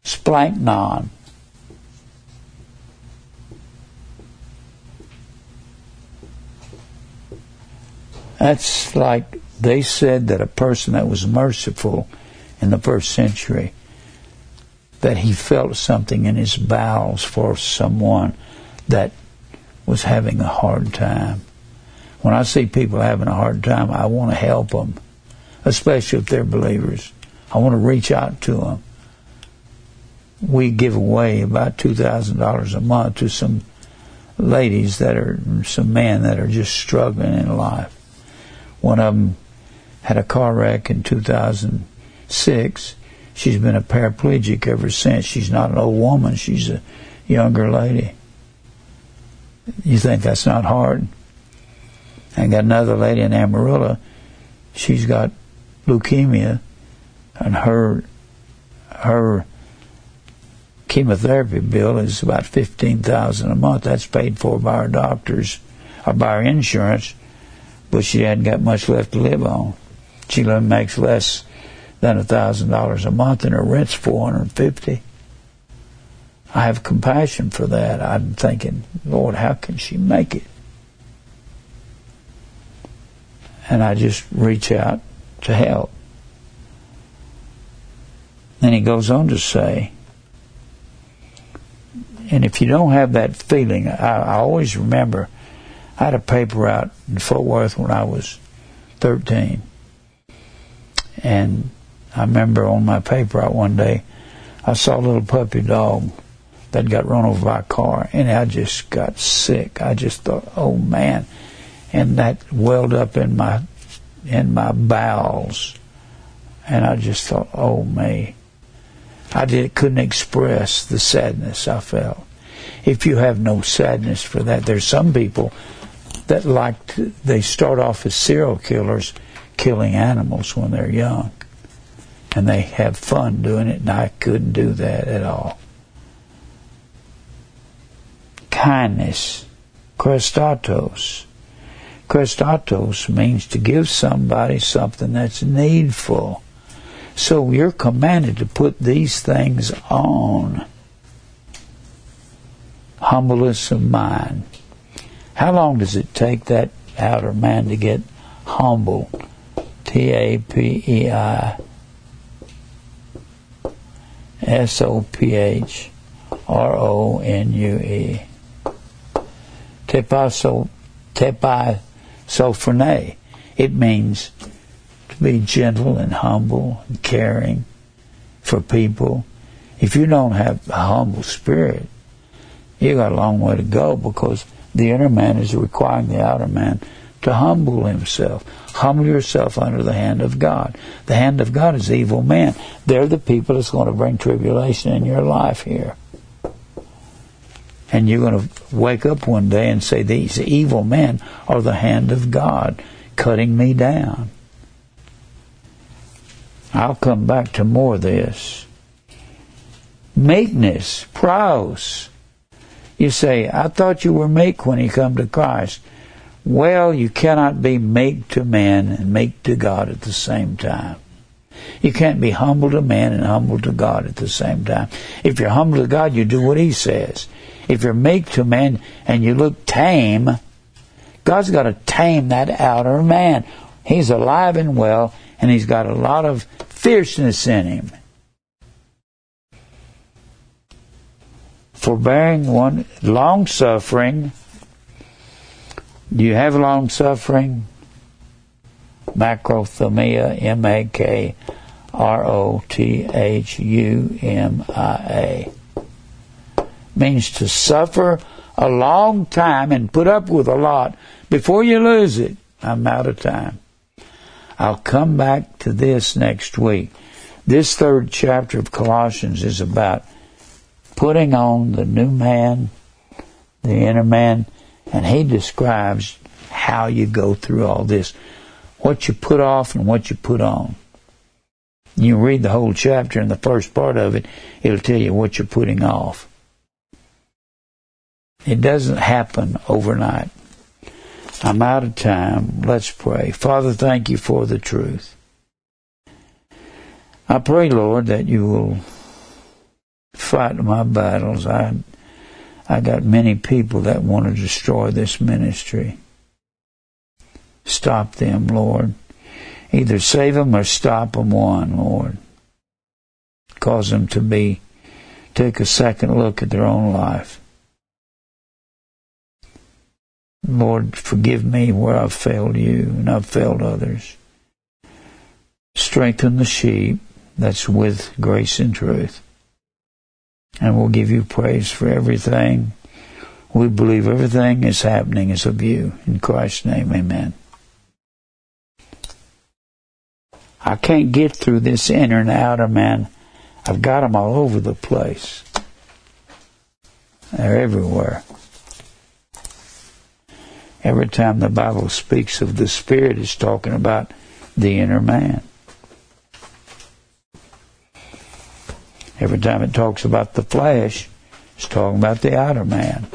S1: splanchnon. That's like they said that a person that was merciful in the first century, that he felt something in his bowels for someone that was having a hard time. When I see people having a hard time, I want to help them, especially if they're believers. I want to reach out to them. We give away about $2,000 a month to some ladies that are, some men that are just struggling in life. One of them had a car wreck in 2006. She's been a paraplegic ever since. She's not an old woman. She's a younger lady. You think that's not hard? I got another lady in Amarillo. She's got leukemia, and her her chemotherapy bill is about fifteen thousand a month. That's paid for by our doctors or by our insurance but she hadn't got much left to live on. She makes less than a thousand dollars a month, and her rent's four hundred and fifty. I have compassion for that. I'm thinking, Lord, how can she make it? And I just reach out to help. Then he goes on to say, and if you don't have that feeling, I, I always remember I had a paper out in Fort Worth when I was 13. And I remember on my paper out one day, I saw a little puppy dog that got run over by a car, and I just got sick. I just thought, oh man, and that welled up in my in my bowels, and I just thought, oh me, I did couldn't express the sadness I felt. If you have no sadness for that, there's some people that like to, they start off as serial killers killing animals when they're young and they have fun doing it and I couldn't do that at all. Kindness. Christatos. Christatos means to give somebody something that's needful. So you're commanded to put these things on. Humbleness of mind. How long does it take that outer man to get humble? T A P E I S O P H R O N U E. Tepaso tepai sophrene. It means to be gentle and humble and caring for people. If you don't have a humble spirit, you got a long way to go because the inner man is requiring the outer man to humble himself. Humble yourself under the hand of God. The hand of God is evil men. They're the people that's going to bring tribulation in your life here. And you're going to wake up one day and say, These evil men are the hand of God cutting me down. I'll come back to more of this. Meekness, praus, you say, I thought you were meek when you come to Christ. Well, you cannot be meek to man and meek to God at the same time. You can't be humble to man and humble to God at the same time. If you're humble to God, you do what He says. If you're meek to man and you look tame, God's got to tame that outer man. He's alive and well, and He's got a lot of fierceness in Him. forbearing, one long suffering. Do you have long suffering? Makrothumia, M A K R O T H U M I A. Means to suffer a long time and put up with a lot before you lose it. I'm out of time. I'll come back to this next week. This third chapter of Colossians is about putting on the new man, the inner man, and he describes how you go through all this, what you put off and what you put on. You read the whole chapter and the first part of it, it'll tell you what you're putting off. It doesn't happen overnight. I'm out of time. Let's pray. Father, thank you for the truth. I pray, Lord, that you will fight my battles. I I got many people that want to destroy this ministry. Stop them, Lord. Either save them or stop them one, Lord. Cause them to be, take a second look at their own life. Lord, forgive me where I've failed you and I've failed others. Strengthen the sheep that's with grace and truth. And we'll give you praise for everything. We believe everything is happening is of you. In Christ's name, amen. I can't get through this inner and outer man. I've got them all over the place. They're everywhere. Every time the Bible speaks of the Spirit, it's talking about the inner man. Every time it talks about the flesh, it's talking about the outer man.